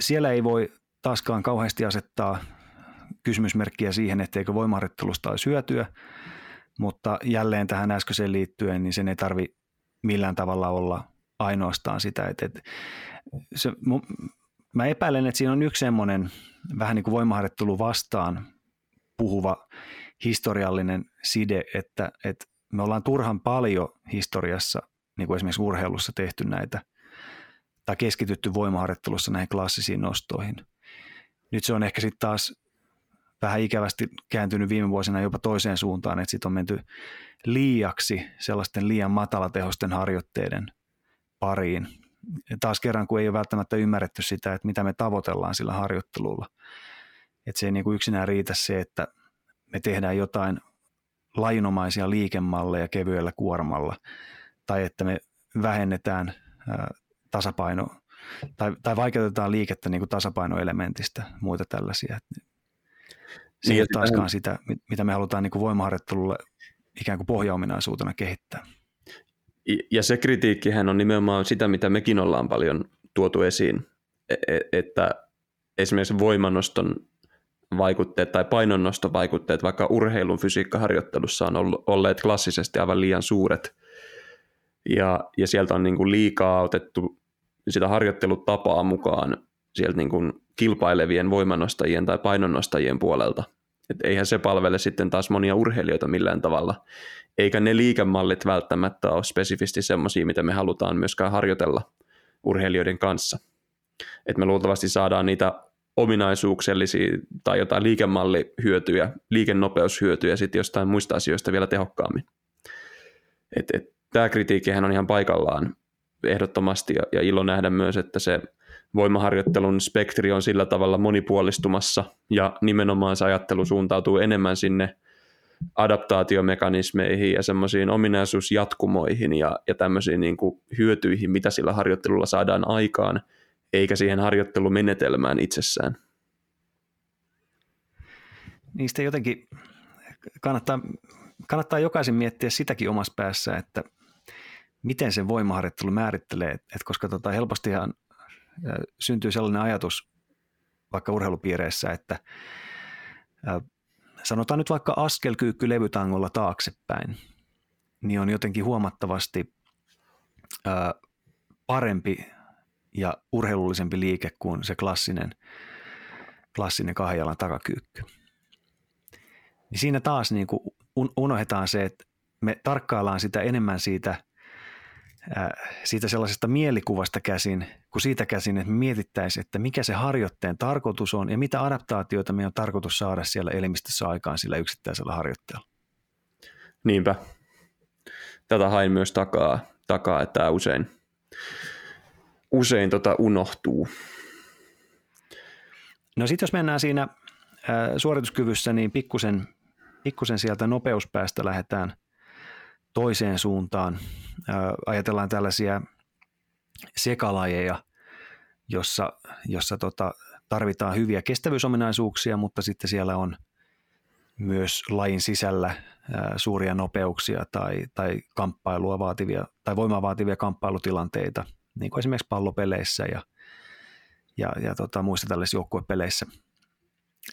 [SPEAKER 1] siellä ei voi taaskaan kauheasti asettaa kysymysmerkkiä siihen, etteikö voimaharjoittelusta olisi hyötyä, mutta jälleen tähän äskeiseen liittyen, niin sen ei tarvi millään tavalla olla ainoastaan sitä, että, että se, mä epäilen, että siinä on yksi semmoinen vähän niin kuin voimaharjoittelu vastaan puhuva historiallinen side, että, että me ollaan turhan paljon historiassa, niin kuin esimerkiksi urheilussa tehty näitä, tai keskitytty voimaharjoittelussa näihin klassisiin nostoihin. Nyt se on ehkä sitten taas vähän ikävästi kääntynyt viime vuosina jopa toiseen suuntaan, että sitten on menty liiaksi sellaisten liian matalatehosten harjoitteiden pariin. Ja taas kerran, kun ei ole välttämättä ymmärretty sitä, että mitä me tavoitellaan sillä harjoittelulla. Että se ei niin kuin yksinään riitä se, että me tehdään jotain lainomaisia liikemalleja kevyellä kuormalla, tai että me vähennetään tasapaino, tai, tai vaikeutetaan liikettä niin kuin tasapainoelementistä, muita tällaisia. Se niin, ei ole taaskaan sitä, mitä me halutaan niin kuin voimaharjoittelulle ikään kuin pohjaominaisuutena kehittää.
[SPEAKER 2] Ja se kritiikkihän on nimenomaan sitä, mitä mekin ollaan paljon tuotu esiin, e, e, että esimerkiksi voimanoston vaikutteet tai painonnoston vaikutteet vaikka urheilun fysiikkaharjoittelussa on olleet klassisesti aivan liian suuret. Ja, ja sieltä on niin kuin liikaa otettu sitä harjoittelutapaa mukaan sieltä niin kuin kilpailevien voimanostajien tai painonnostajien puolelta. Et eihän se palvele sitten taas monia urheilijoita millään tavalla, eikä ne liikemallit välttämättä ole spesifisti semmoisia, mitä me halutaan myöskään harjoitella urheilijoiden kanssa. Et me luultavasti saadaan niitä ominaisuuksellisia tai jotain liikemallihyötyjä, liikennopeushyötyjä sitten jostain muista asioista vielä tehokkaammin. Tämä kritiikkihän on ihan paikallaan ehdottomasti ja, ja ilo nähdä myös, että se voimaharjoittelun spektri on sillä tavalla monipuolistumassa ja nimenomaan se ajattelu suuntautuu enemmän sinne adaptaatiomekanismeihin ja semmoisiin ominaisuusjatkumoihin ja, ja tämmöisiin niin kuin hyötyihin, mitä sillä harjoittelulla saadaan aikaan, eikä siihen harjoittelumenetelmään itsessään.
[SPEAKER 1] Niistä jotenkin kannattaa, kannattaa jokaisen miettiä sitäkin omassa päässä, että miten se voimaharjoittelu määrittelee, että koska tota helpostihan syntyy sellainen ajatus vaikka urheilupiireissä, että sanotaan nyt vaikka askelkyykky levytangolla taaksepäin, niin on jotenkin huomattavasti parempi ja urheilullisempi liike kuin se klassinen, klassinen kahjalan takakyykky. Niin siinä taas niin kuin unohdetaan se, että me tarkkaillaan sitä enemmän siitä – siitä sellaisesta mielikuvasta käsin, kuin siitä käsin, että mietittäisiin, että mikä se harjoitteen tarkoitus on ja mitä adaptaatioita meidän on tarkoitus saada siellä elimistössä aikaan sillä yksittäisellä harjoitteella.
[SPEAKER 2] Niinpä. Tätä hain myös takaa, takaa että usein, usein tota unohtuu.
[SPEAKER 1] No sitten jos mennään siinä suorituskyvyssä, niin pikkusen, pikkusen sieltä nopeuspäästä lähdetään – toiseen suuntaan. Ajatellaan tällaisia sekalajeja, jossa, jossa tota, tarvitaan hyviä kestävyysominaisuuksia, mutta sitten siellä on myös lajin sisällä suuria nopeuksia tai, tai kamppailua vaativia tai voimaa vaativia kamppailutilanteita, niin kuin esimerkiksi pallopeleissä ja, ja, ja tota, muissa tällaisissa joukkuepeleissä.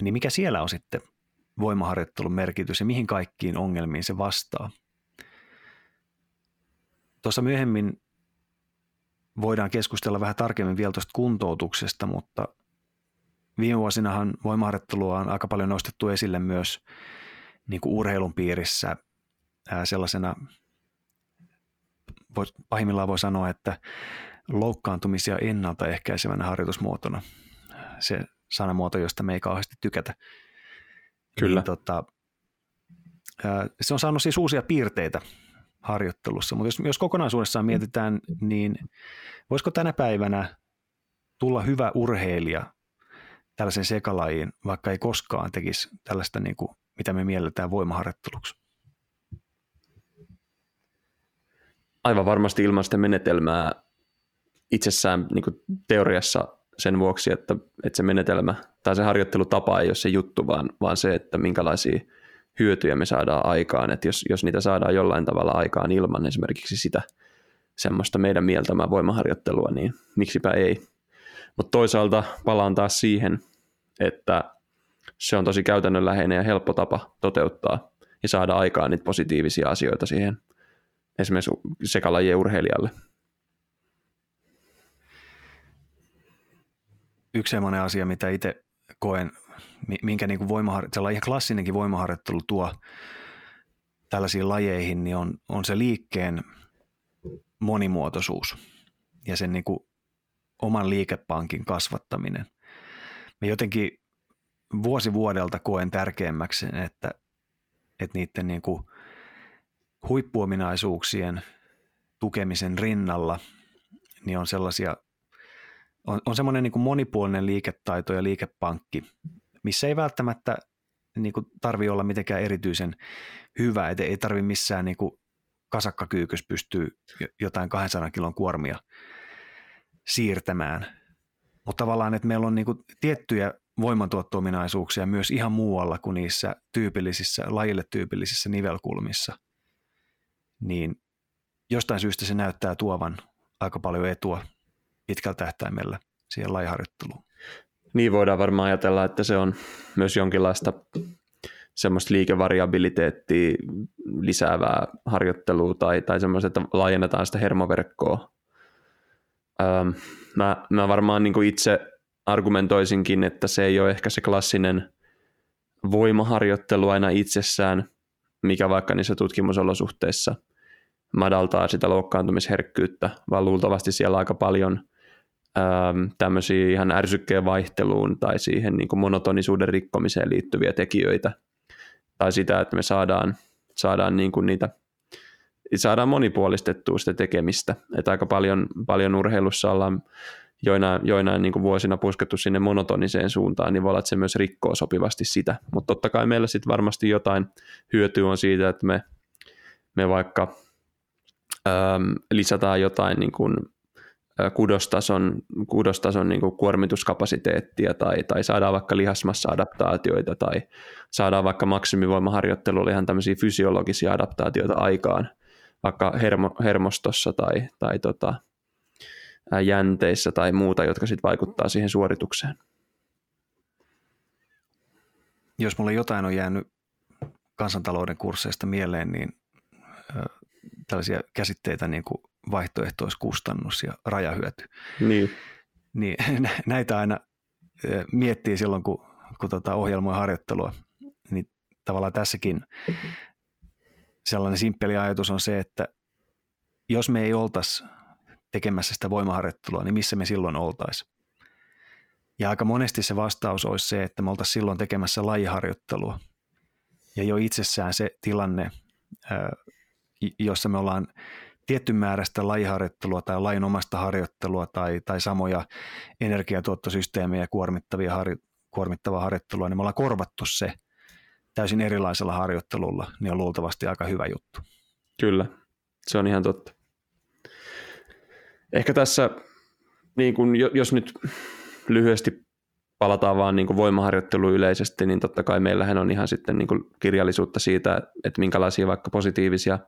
[SPEAKER 1] Niin mikä siellä on sitten voimaharjoittelun merkitys ja mihin kaikkiin ongelmiin se vastaa? tuossa myöhemmin voidaan keskustella vähän tarkemmin vielä tuosta kuntoutuksesta, mutta viime vuosinahan voimaharjoittelua on aika paljon nostettu esille myös niin kuin urheilun piirissä sellaisena, pahimmillaan voi sanoa, että loukkaantumisia ennaltaehkäisevänä harjoitusmuotona. Se sanamuoto, josta me ei kauheasti tykätä.
[SPEAKER 2] Kyllä.
[SPEAKER 1] Niin, tota, se on saanut siis uusia piirteitä harjoittelussa, mutta jos, jos kokonaisuudessaan mietitään, niin voisiko tänä päivänä tulla hyvä urheilija tällaisen sekalajiin, vaikka ei koskaan tekisi tällaista, niin kuin, mitä me mielletään voimaharjoitteluksi?
[SPEAKER 2] Aivan varmasti ilman sitä menetelmää itsessään niin kuin teoriassa sen vuoksi, että, että se menetelmä tai se harjoittelutapa ei ole se juttu, vaan, vaan se, että minkälaisia hyötyjä me saadaan aikaan. Että jos, jos niitä saadaan jollain tavalla aikaan ilman esimerkiksi sitä semmoista meidän mieltämää voimaharjoittelua, niin miksipä ei. Mutta toisaalta palaan taas siihen, että se on tosi käytännönläheinen ja helppo tapa toteuttaa ja saada aikaan niitä positiivisia asioita siihen esimerkiksi sekalajien urheilijalle.
[SPEAKER 1] Yksi sellainen asia, mitä itse koen, minkä niin kuin voimahar- ihan klassinenkin voimaharjoittelu tuo tällaisiin lajeihin, niin on, on se liikkeen monimuotoisuus ja sen niin kuin oman liikepankin kasvattaminen. Me jotenkin vuosi vuodelta koen tärkeämmäksi, että, että niiden niin kuin huippuominaisuuksien tukemisen rinnalla niin on sellaisia, on, on semmoinen niin monipuolinen liiketaito ja liikepankki, missä ei välttämättä niin kuin tarvi olla mitenkään erityisen hyvä, että ei tarvi missään niin kuin kasakkakyykys pystyy jotain 200 kilon kuormia siirtämään. Mutta tavallaan, että meillä on niin kuin tiettyjä voimantuotto-ominaisuuksia myös ihan muualla kuin niissä tyypillisissä, lajille tyypillisissä nivelkulmissa, niin jostain syystä se näyttää tuovan aika paljon etua pitkällä tähtäimellä siihen lajiharjoitteluun.
[SPEAKER 2] Niin voidaan varmaan ajatella, että se on myös jonkinlaista semmoista liikevariabiliteettia lisäävää harjoittelua tai, tai semmoista, että laajennetaan sitä hermoverkkoa. Ähm, mä, mä varmaan niin itse argumentoisinkin, että se ei ole ehkä se klassinen voimaharjoittelu aina itsessään, mikä vaikka niissä tutkimusolosuhteissa madaltaa sitä loukkaantumisherkkyyttä, vaan luultavasti siellä aika paljon tämmöisiä ihan ärsykkeen vaihteluun tai siihen niin kuin monotonisuuden rikkomiseen liittyviä tekijöitä, tai sitä, että me saadaan, saadaan niin kuin niitä saadaan monipuolistettua sitä tekemistä. Että aika paljon, paljon urheilussa ollaan joinain, joinain niin vuosina puskettu sinne monotoniseen suuntaan, niin voi olla, että se myös rikkoo sopivasti sitä. Mutta totta kai meillä sitten varmasti jotain hyötyä on siitä, että me, me vaikka lisätään jotain niin kuin, kudostason, kudostason niin kuormituskapasiteettia tai, tai saadaan vaikka lihasmassa-adaptaatioita tai saadaan vaikka maksimivoimaharjoittelulla ihan tämmöisiä fysiologisia adaptaatioita aikaan vaikka hermo, hermostossa tai, tai tota, jänteissä tai muuta, jotka sitten vaikuttaa siihen suoritukseen.
[SPEAKER 1] Jos mulle jotain on jäänyt kansantalouden kursseista mieleen, niin tällaisia käsitteitä niin kuin vaihtoehtoiskustannus ja rajahyöty.
[SPEAKER 2] Niin.
[SPEAKER 1] niin näitä aina miettii silloin, kun, kun tota ohjelmoi harjoittelua. Niin tavallaan tässäkin sellainen simppeli ajatus on se, että jos me ei oltaisi tekemässä sitä voimaharjoittelua, niin missä me silloin oltaisiin? Ja aika monesti se vastaus olisi se, että me oltaisiin silloin tekemässä lajiharjoittelua. Ja jo itsessään se tilanne, jossa me ollaan tietty määrästä lajiharjoittelua tai lajin omasta harjoittelua tai, tai samoja energiatuottosysteemejä kuormittavia harjo, kuormittavaa harjoittelua, niin me ollaan korvattu se täysin erilaisella harjoittelulla, niin on luultavasti aika hyvä juttu.
[SPEAKER 2] Kyllä, se on ihan totta. Ehkä tässä, niin kun, jos nyt lyhyesti palataan vaan niin voimaharjoitteluun yleisesti, niin totta kai meillähän on ihan sitten niin kirjallisuutta siitä, että minkälaisia vaikka positiivisia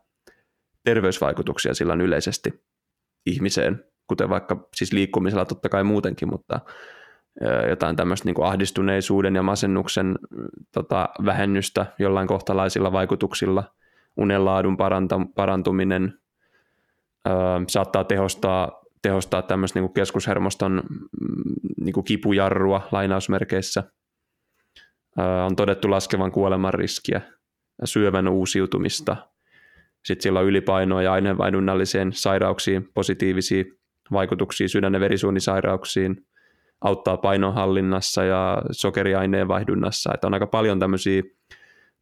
[SPEAKER 2] terveysvaikutuksia sillä on yleisesti ihmiseen, kuten vaikka siis liikkumisella totta kai muutenkin, mutta jotain tämmöistä niin ahdistuneisuuden ja masennuksen tota, vähennystä jollain kohtalaisilla vaikutuksilla, unenlaadun parantuminen, Öö, saattaa tehostaa, tehostaa tämmöistä niin keskushermoston mm, niin kipujarrua lainausmerkeissä. Öö, on todettu laskevan kuoleman riskiä, syövän uusiutumista. Sitten sillä on ylipainoa ja aineenvaihdunnalliseen sairauksiin positiivisia vaikutuksia sydän- ja verisuonisairauksiin, auttaa painonhallinnassa ja sokeriaineen vaihdunnassa. Että on aika paljon tämmöisiä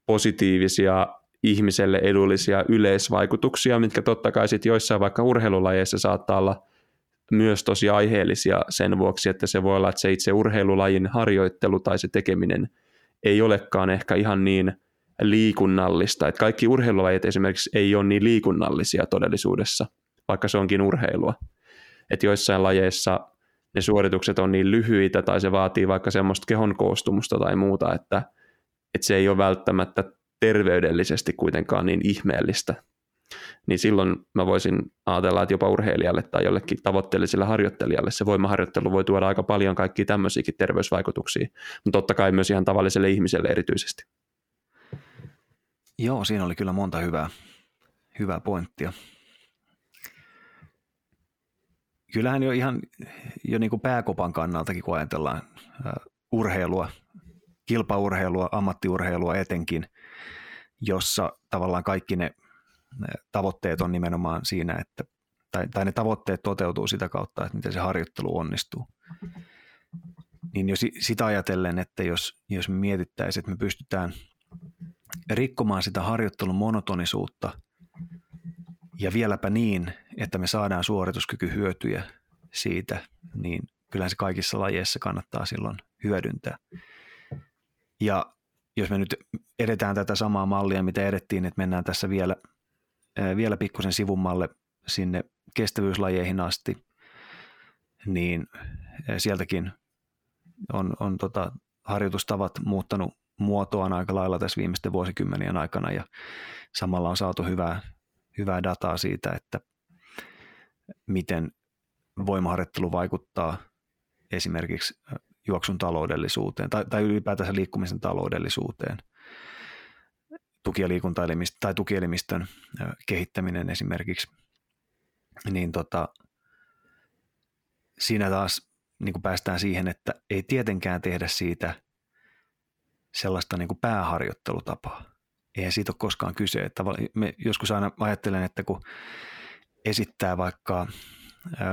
[SPEAKER 2] positiivisia ihmiselle edullisia yleisvaikutuksia, mitkä totta kai sitten joissain vaikka urheilulajeissa saattaa olla myös tosi aiheellisia sen vuoksi, että se voi olla, että se itse urheilulajin harjoittelu tai se tekeminen ei olekaan ehkä ihan niin liikunnallista. Että kaikki urheilulajit esimerkiksi ei ole niin liikunnallisia todellisuudessa, vaikka se onkin urheilua. Että joissain lajeissa ne suoritukset on niin lyhyitä tai se vaatii vaikka semmoista kehon koostumusta tai muuta, että, että se ei ole välttämättä terveydellisesti kuitenkaan niin ihmeellistä. Niin silloin mä voisin ajatella, että jopa urheilijalle tai jollekin tavoitteelliselle harjoittelijalle se voimaharjoittelu voi tuoda aika paljon kaikkia tämmöisiäkin terveysvaikutuksia, mutta totta kai myös ihan tavalliselle ihmiselle erityisesti.
[SPEAKER 1] Joo, siinä oli kyllä monta hyvää, hyvää pointtia. Kyllähän jo ihan jo niin kuin pääkopan kannaltakin, kun ajatellaan urheilua, kilpaurheilua, ammattiurheilua etenkin, jossa tavallaan kaikki ne, tavoitteet on nimenomaan siinä, että tai, tai ne tavoitteet toteutuu sitä kautta, että miten se harjoittelu onnistuu. Niin jo sitä ajatellen, että jos, jos mietittäisiin, että me pystytään rikkomaan sitä harjoittelun monotonisuutta ja vieläpä niin, että me saadaan suorituskykyhyötyjä siitä, niin kyllä se kaikissa lajeissa kannattaa silloin hyödyntää. Ja jos me nyt edetään tätä samaa mallia, mitä edettiin, että mennään tässä vielä, vielä pikkusen sivummalle sinne kestävyyslajeihin asti, niin sieltäkin on, on tota, harjoitustavat muuttanut muotoaan aika lailla tässä viimeisten vuosikymmenien aikana ja samalla on saatu hyvää, hyvää dataa siitä, että miten voimaharjoittelu vaikuttaa esimerkiksi juoksun taloudellisuuteen tai, tai ylipäätänsä liikkumisen taloudellisuuteen. Tuki- ja tai tukielimistön kehittäminen esimerkiksi, niin tota, siinä taas niin kuin päästään siihen, että ei tietenkään tehdä siitä sellaista niin kuin pääharjoittelutapaa. Eihän siitä ole koskaan kyse. Että me joskus aina ajattelen, että kun esittää vaikka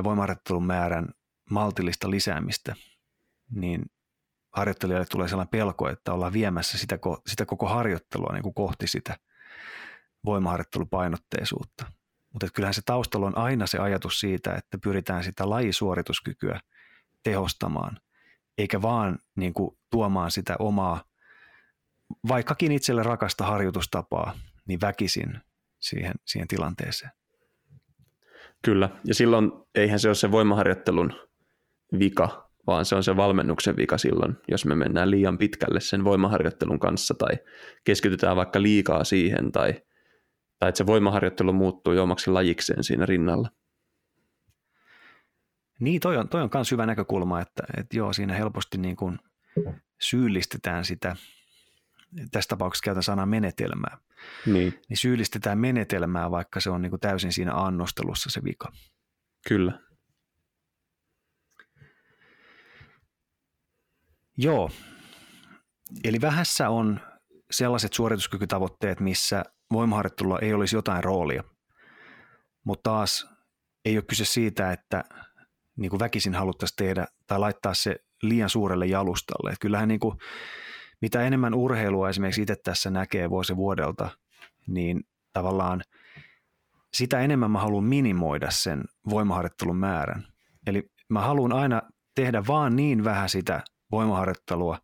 [SPEAKER 1] voimaharjoittelun määrän maltillista lisäämistä, niin harjoittelijalle tulee sellainen pelko, että ollaan viemässä sitä, sitä koko harjoittelua niin kuin kohti sitä voimaharjoittelupainotteisuutta. Mutta kyllähän se taustalla on aina se ajatus siitä, että pyritään sitä lajisuorituskykyä tehostamaan, eikä vaan niin kuin tuomaan sitä omaa, vaikkakin itselle rakasta harjoitustapaa, niin väkisin siihen, siihen tilanteeseen.
[SPEAKER 2] Kyllä, ja silloin eihän se ole se voimaharjoittelun vika, vaan se on se valmennuksen vika silloin, jos me mennään liian pitkälle sen voimaharjoittelun kanssa tai keskitytään vaikka liikaa siihen tai, tai että se voimaharjoittelu muuttuu jo omaksi lajikseen siinä rinnalla.
[SPEAKER 1] Niin, toi on, toi on myös hyvä näkökulma, että, että joo, siinä helposti niin kuin syyllistetään sitä, tässä tapauksessa käytän sanaa menetelmää, niin. niin syyllistetään menetelmää, vaikka se on niin kuin täysin siinä annostelussa se vika.
[SPEAKER 2] Kyllä.
[SPEAKER 1] Joo, eli vähässä on sellaiset suorituskykytavoitteet, missä voimaharjoittelulla ei olisi jotain roolia, mutta taas ei ole kyse siitä, että niin kuin väkisin haluttaisiin tehdä tai laittaa se liian suurelle jalustalle. Että kyllähän niin kuin, mitä enemmän urheilua esimerkiksi itse tässä näkee vuosi vuodelta, niin tavallaan sitä enemmän mä haluan minimoida sen voimaharjoittelun määrän. Eli mä haluan aina tehdä vaan niin vähän sitä voimaharjoittelua,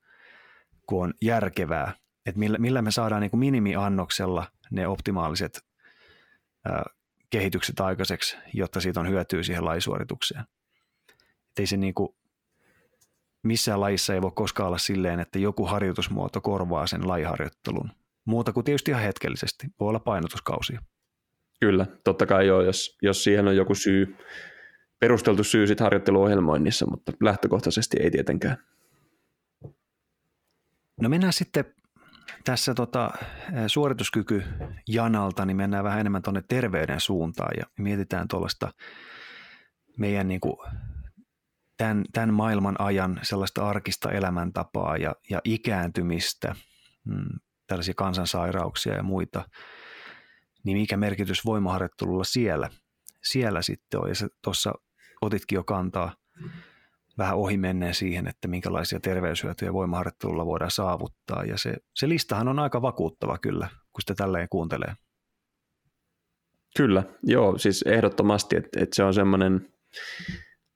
[SPEAKER 1] kun on järkevää, että millä, millä me saadaan niin kuin minimiannoksella ne optimaaliset ää, kehitykset aikaiseksi, jotta siitä on hyötyä siihen lajisuoritukseen. Et ei se niin kuin, missään lajissa ei voi koskaan olla silleen, että joku harjoitusmuoto korvaa sen lajiharjoittelun. Muuta kuin tietysti ihan hetkellisesti. Voi olla painotuskausia.
[SPEAKER 2] Kyllä, totta kai joo, jos, jos siihen on joku syy, perusteltu syy sitten harjoitteluohjelmoinnissa, mutta lähtökohtaisesti ei tietenkään.
[SPEAKER 1] No mennään sitten tässä tota, suorituskyky janalta, niin mennään vähän enemmän tuonne terveyden suuntaan ja mietitään tuollaista meidän niin kuin, tämän, tämän maailman ajan sellaista arkista elämäntapaa ja, ja ikääntymistä, mm, tällaisia kansansairauksia ja muita, niin mikä merkitys voimaharjoittelulla siellä, siellä sitten on. Ja tuossa otitkin jo kantaa vähän ohi menneen siihen, että minkälaisia terveyshyötyjä voimaharjoittelulla voidaan saavuttaa. Ja se, se listahan on aika vakuuttava kyllä, kun sitä tälleen kuuntelee.
[SPEAKER 2] Kyllä, joo, siis ehdottomasti, että, että se on semmoinen,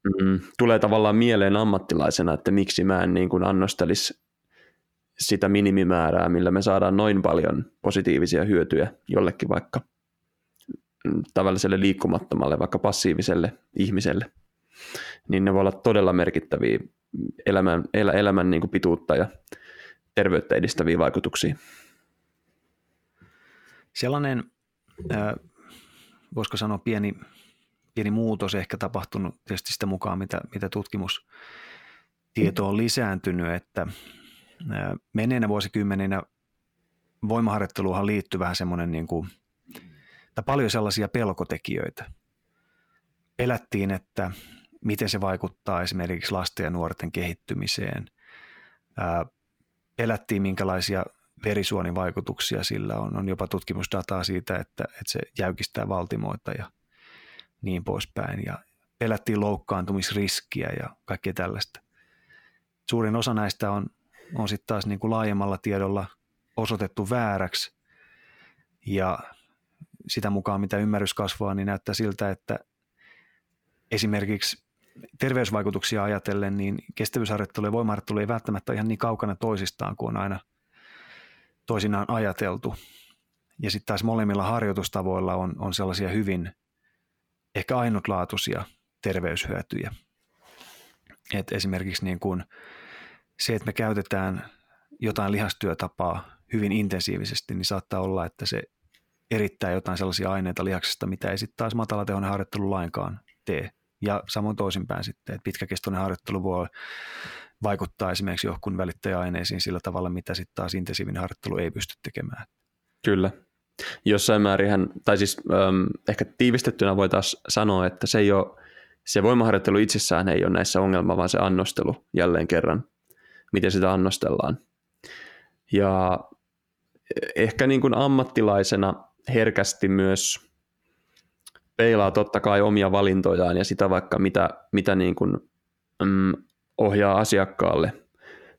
[SPEAKER 2] mm, tulee tavallaan mieleen ammattilaisena, että miksi mä en niin kuin annostelisi sitä minimimäärää, millä me saadaan noin paljon positiivisia hyötyjä jollekin vaikka tavalliselle liikkumattomalle, vaikka passiiviselle ihmiselle, niin ne voi olla todella merkittäviä elämän, el, elämän niin kuin pituutta ja terveyttä edistäviä vaikutuksia.
[SPEAKER 1] Sellainen, äh, voisiko sanoa pieni, pieni muutos ehkä tapahtunut tietysti sitä mukaan, mitä, mitä tutkimustieto on lisääntynyt, että menneinä vuosikymmeninä voimaharjoitteluhan liittyy vähän semmoinen niin kuin, tai paljon sellaisia pelkotekijöitä. Pelättiin, että miten se vaikuttaa esimerkiksi lasten ja nuorten kehittymiseen. Pelättiin, minkälaisia verisuonivaikutuksia sillä on. On jopa tutkimusdataa siitä, että, että se jäykistää valtimoita ja niin poispäin. Ja pelättiin loukkaantumisriskiä ja kaikkea tällaista. Suurin osa näistä on on sitten taas niin kuin laajemmalla tiedolla osoitettu vääräksi ja sitä mukaan mitä ymmärrys kasvaa, niin näyttää siltä, että esimerkiksi terveysvaikutuksia ajatellen, niin kestävyysharjoittelu ja voimaharjoittelu ei välttämättä ihan niin kaukana toisistaan kuin on aina toisinaan ajateltu. Ja sitten taas molemmilla harjoitustavoilla on, on sellaisia hyvin ehkä ainutlaatuisia terveyshyötyjä. Et esimerkiksi niin kuin se, että me käytetään jotain lihastyötapaa hyvin intensiivisesti, niin saattaa olla, että se erittää jotain sellaisia aineita lihaksesta, mitä ei sitten taas matalatehoinen harjoittelu lainkaan tee. Ja samoin toisinpäin sitten, että pitkäkestoinen harjoittelu voi vaikuttaa esimerkiksi johonkin välittäjäaineisiin sillä tavalla, mitä sitten taas intensiivinen harjoittelu ei pysty tekemään.
[SPEAKER 2] Kyllä. Jossain määrin, tai siis ähm, ehkä tiivistettynä voitaisiin sanoa, että se ei ole, se voimaharjoittelu itsessään ei ole näissä ongelma, vaan se annostelu jälleen kerran miten sitä annostellaan. Ja ehkä niin kuin ammattilaisena herkästi myös peilaa totta kai omia valintojaan ja sitä vaikka mitä, mitä niin kuin, mm, ohjaa asiakkaalle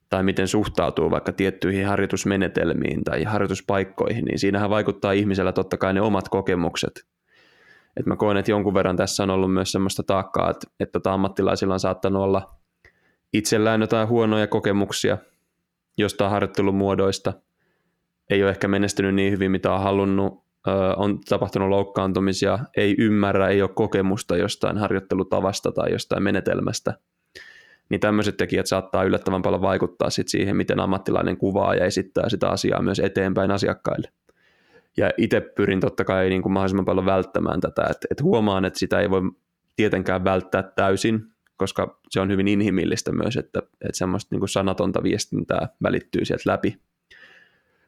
[SPEAKER 2] tai miten suhtautuu vaikka tiettyihin harjoitusmenetelmiin tai harjoituspaikkoihin, niin siinähän vaikuttaa ihmisellä totta kai ne omat kokemukset. Et mä koen, että jonkun verran tässä on ollut myös semmoista taakkaa, että, että tota ammattilaisilla on saattanut olla itsellään jotain huonoja kokemuksia jostain harjoittelumuodoista, ei ole ehkä menestynyt niin hyvin, mitä on halunnut, on tapahtunut loukkaantumisia, ei ymmärrä, ei ole kokemusta jostain harjoittelutavasta tai jostain menetelmästä, niin tämmöiset tekijät saattaa yllättävän paljon vaikuttaa sit siihen, miten ammattilainen kuvaa ja esittää sitä asiaa myös eteenpäin asiakkaille. Ja itse pyrin totta kai niin kuin mahdollisimman paljon välttämään tätä, että, että huomaan, että sitä ei voi tietenkään välttää täysin, koska se on hyvin inhimillistä myös, että, että semmoista niin kuin sanatonta viestintää välittyy sieltä läpi.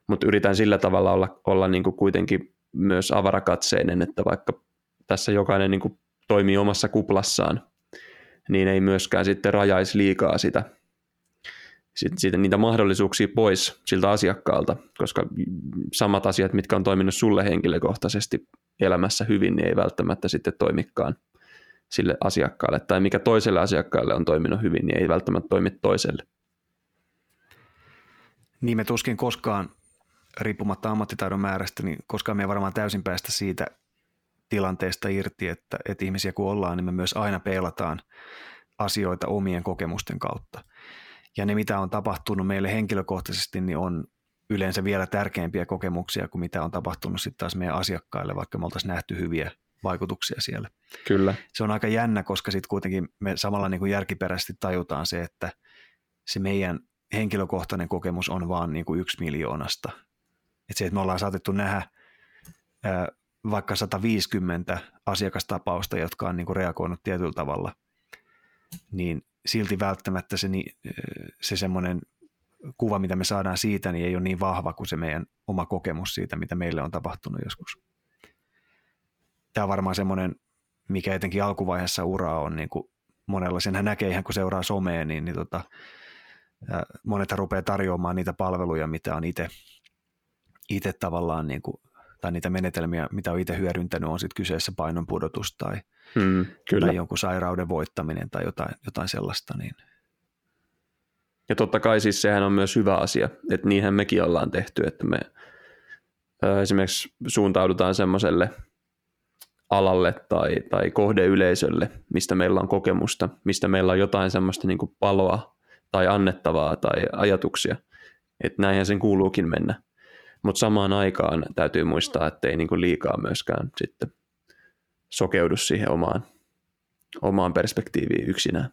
[SPEAKER 2] Mutta yritän sillä tavalla olla, olla niin kuin kuitenkin myös avarakatseinen, että vaikka tässä jokainen niin kuin toimii omassa kuplassaan, niin ei myöskään sitten rajaisi liikaa sitä, siitä, niitä mahdollisuuksia pois siltä asiakkaalta, koska samat asiat, mitkä on toiminut sulle henkilökohtaisesti elämässä hyvin, niin ei välttämättä sitten toimikaan sille asiakkaalle, tai mikä toiselle asiakkaalle on toiminut hyvin, niin ei välttämättä toimi toiselle.
[SPEAKER 1] Niin me tuskin koskaan, riippumatta ammattitaidon määrästä, niin koskaan me ei varmaan täysin päästä siitä tilanteesta irti, että, että ihmisiä kun ollaan, niin me myös aina peilataan asioita omien kokemusten kautta. Ja ne, mitä on tapahtunut meille henkilökohtaisesti, niin on yleensä vielä tärkeimpiä kokemuksia kuin mitä on tapahtunut sitten taas meidän asiakkaille, vaikka me oltaisiin nähty hyviä vaikutuksia siellä.
[SPEAKER 2] Kyllä.
[SPEAKER 1] Se on aika jännä, koska sitten kuitenkin me samalla niin kuin järkiperäisesti tajutaan se, että se meidän henkilökohtainen kokemus on vaan niin kuin yksi miljoonasta. Että se, että me ollaan saatettu nähdä ää, vaikka 150 asiakastapausta, jotka on niin kuin reagoinut tietyllä tavalla, niin silti välttämättä se, se semmoinen kuva, mitä me saadaan siitä, niin ei ole niin vahva kuin se meidän oma kokemus siitä, mitä meille on tapahtunut joskus. Tämä on varmaan semmoinen, mikä etenkin alkuvaiheessa uraa on niin kuin monella, senhän näkee ihan kun seuraa somea, niin, niin tota, monet rupeaa tarjoamaan niitä palveluja, mitä on itse, itse tavallaan, niin kuin, tai niitä menetelmiä, mitä on itse hyödyntänyt, on sitten kyseessä painonpudotus tai, mm, kyllä. tai jonkun sairauden voittaminen tai jotain, jotain sellaista. Niin.
[SPEAKER 2] Ja totta kai siis sehän on myös hyvä asia, että niinhän mekin ollaan tehty, että me esimerkiksi suuntaudutaan semmoiselle alalle tai, tai kohdeyleisölle, mistä meillä on kokemusta, mistä meillä on jotain semmoista niin kuin paloa tai annettavaa tai ajatuksia. Että näinhän sen kuuluukin mennä. Mutta samaan aikaan täytyy muistaa, että ei niin kuin liikaa myöskään sitten sokeudu siihen omaan, omaan perspektiiviin yksinään.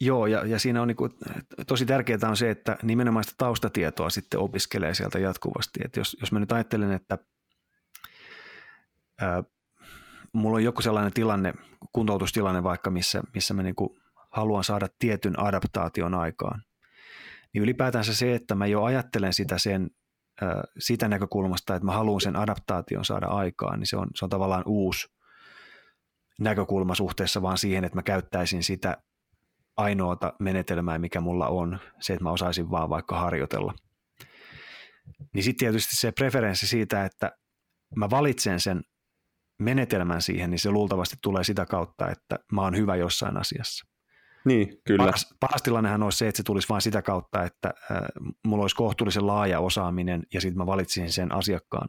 [SPEAKER 1] Joo, ja, ja siinä on niin kuin, tosi tärkeää on se, että nimenomaan sitä taustatietoa sitten opiskelee sieltä jatkuvasti. Että jos, jos mä nyt ajattelen, että ää, mulla on joku sellainen tilanne, kuntoutustilanne vaikka, missä, missä mä niin kuin haluan saada tietyn adaptaation aikaan, niin ylipäätänsä se, että mä jo ajattelen sitä sen sitä näkökulmasta, että mä haluan sen adaptaation saada aikaan, niin se on, se on tavallaan uusi näkökulma suhteessa vaan siihen, että mä käyttäisin sitä ainoata menetelmää, mikä mulla on, se, että mä osaisin vaan vaikka harjoitella. Niin sitten tietysti se preferenssi siitä, että mä valitsen sen menetelmän siihen, niin se luultavasti tulee sitä kautta, että mä oon hyvä jossain asiassa.
[SPEAKER 2] Niin, kyllä.
[SPEAKER 1] Paras, paras tilannehan olisi se, että se tulisi vain sitä kautta, että äh, mulla olisi kohtuullisen laaja osaaminen ja sitten mä valitsin sen asiakkaan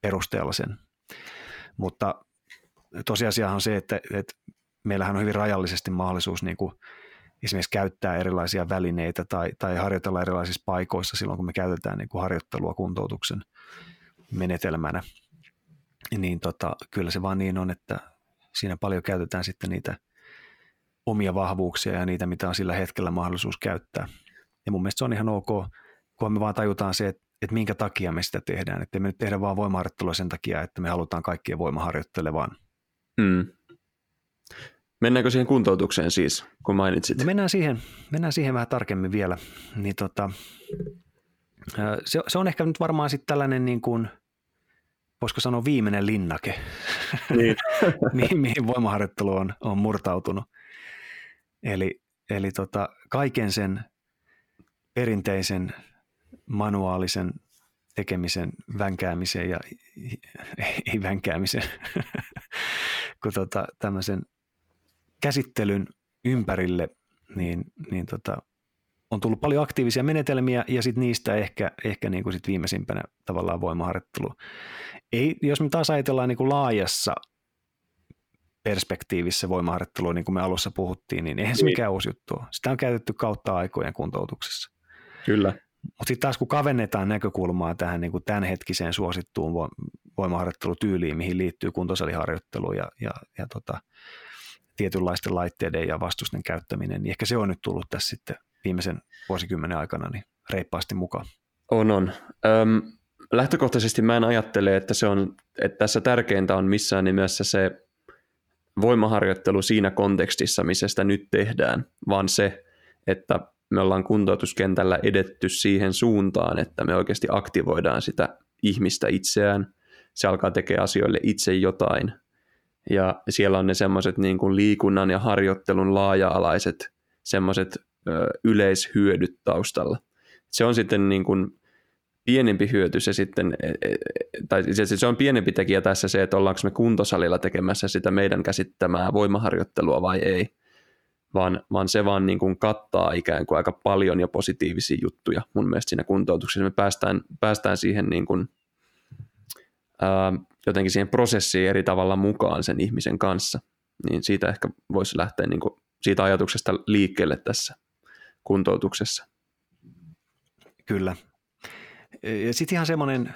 [SPEAKER 1] perusteella sen. Mutta tosiasia on se, että, että meillähän on hyvin rajallisesti mahdollisuus niin kuin esimerkiksi käyttää erilaisia välineitä tai, tai harjoitella erilaisissa paikoissa silloin, kun me käytetään niin kuin harjoittelua kuntoutuksen menetelmänä. Niin tota, kyllä se vaan niin on, että siinä paljon käytetään sitten niitä omia vahvuuksia ja niitä, mitä on sillä hetkellä mahdollisuus käyttää. Ja mun mielestä se on ihan ok, kun me vaan tajutaan se, että, että minkä takia me sitä tehdään. Että me nyt tehdä vaan voimaharjoittelua sen takia, että me halutaan kaikkien voimaharjoittelevan. Mm.
[SPEAKER 2] Mennäänkö siihen kuntoutukseen siis, kun mainitsit?
[SPEAKER 1] No mennään, siihen, mennään siihen vähän tarkemmin vielä. Niin tota, se, se on ehkä nyt varmaan sitten tällainen niin kuin, voisiko sanoa viimeinen linnake, niin. mihin, mihin voimaharjoittelu on, on murtautunut. Eli, eli tota, kaiken sen perinteisen manuaalisen tekemisen, vänkäämisen ja ei vänkäämisen, kun tota, tämmöisen käsittelyn ympärille, niin, niin tota, on tullut paljon aktiivisia menetelmiä ja sitten niistä ehkä, ehkä niin kuin sit viimeisimpänä tavallaan voimaharjoittelu. Ei, jos me taas ajatellaan niin kuin laajassa perspektiivissä voimaharjoittelua, niin kuin me alussa puhuttiin, niin eihän se niin. mikään uusi juttu ole. Sitä on käytetty kautta aikojen kuntoutuksessa.
[SPEAKER 2] Kyllä.
[SPEAKER 1] Mutta sitten taas kun kavennetaan näkökulmaa tähän niin kuin tämänhetkiseen suosittuun voimaharjoittelutyyliin, mihin liittyy kuntosaliharjoittelu ja, ja, ja tota, tietynlaisten laitteiden ja vastusten käyttäminen, niin ehkä se on nyt tullut tässä sitten viimeisen vuosikymmenen aikana niin reippaasti mukaan.
[SPEAKER 2] On, on. Öm, lähtökohtaisesti mä en ajattele, että, se on, että tässä tärkeintä on missään nimessä se voimaharjoittelu siinä kontekstissa, missä sitä nyt tehdään, vaan se, että me ollaan kuntoutuskentällä edetty siihen suuntaan, että me oikeasti aktivoidaan sitä ihmistä itseään, se alkaa tekemään asioille itse jotain, ja siellä on ne semmoiset niin liikunnan ja harjoittelun laaja-alaiset semmoiset yleishyödyt taustalla. Se on sitten niin kuin pienempi hyöty se sitten, e, e, tai se on pienempi tekijä tässä se, että ollaanko me kuntosalilla tekemässä sitä meidän käsittämää voimaharjoittelua vai ei, vaan, vaan se vaan niin kuin kattaa ikään kuin aika paljon jo positiivisia juttuja mun mielestä siinä kuntoutuksessa. Me päästään, päästään siihen niin kuin, ää, jotenkin siihen prosessiin eri tavalla mukaan sen ihmisen kanssa, niin siitä ehkä voisi lähteä niin kuin siitä ajatuksesta liikkeelle tässä kuntoutuksessa.
[SPEAKER 1] Kyllä, sitten ihan semmoinen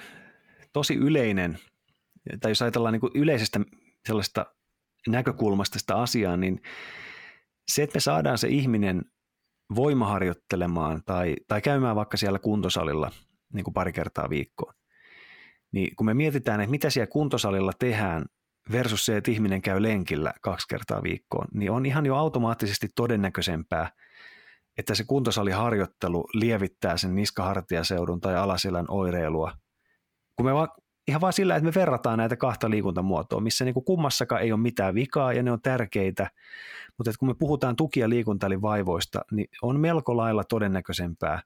[SPEAKER 1] tosi yleinen, tai jos ajatellaan niin kuin yleisestä sellaista näkökulmasta sitä asiaa, niin se, että me saadaan se ihminen voimaharjoittelemaan tai, tai käymään vaikka siellä kuntosalilla niin kuin pari kertaa viikkoon, niin kun me mietitään, että mitä siellä kuntosalilla tehdään versus se, että ihminen käy lenkillä kaksi kertaa viikkoon, niin on ihan jo automaattisesti todennäköisempää, että se kuntosaliharjoittelu lievittää sen niskahartiaseudun tai alaselän oireilua. Kun me vaan, ihan vaan sillä, että me verrataan näitä kahta liikuntamuotoa, missä niin kuin kummassakaan ei ole mitään vikaa ja ne on tärkeitä, mutta että kun me puhutaan tuki- ja liikuntavaivoista, niin on melko lailla todennäköisempää,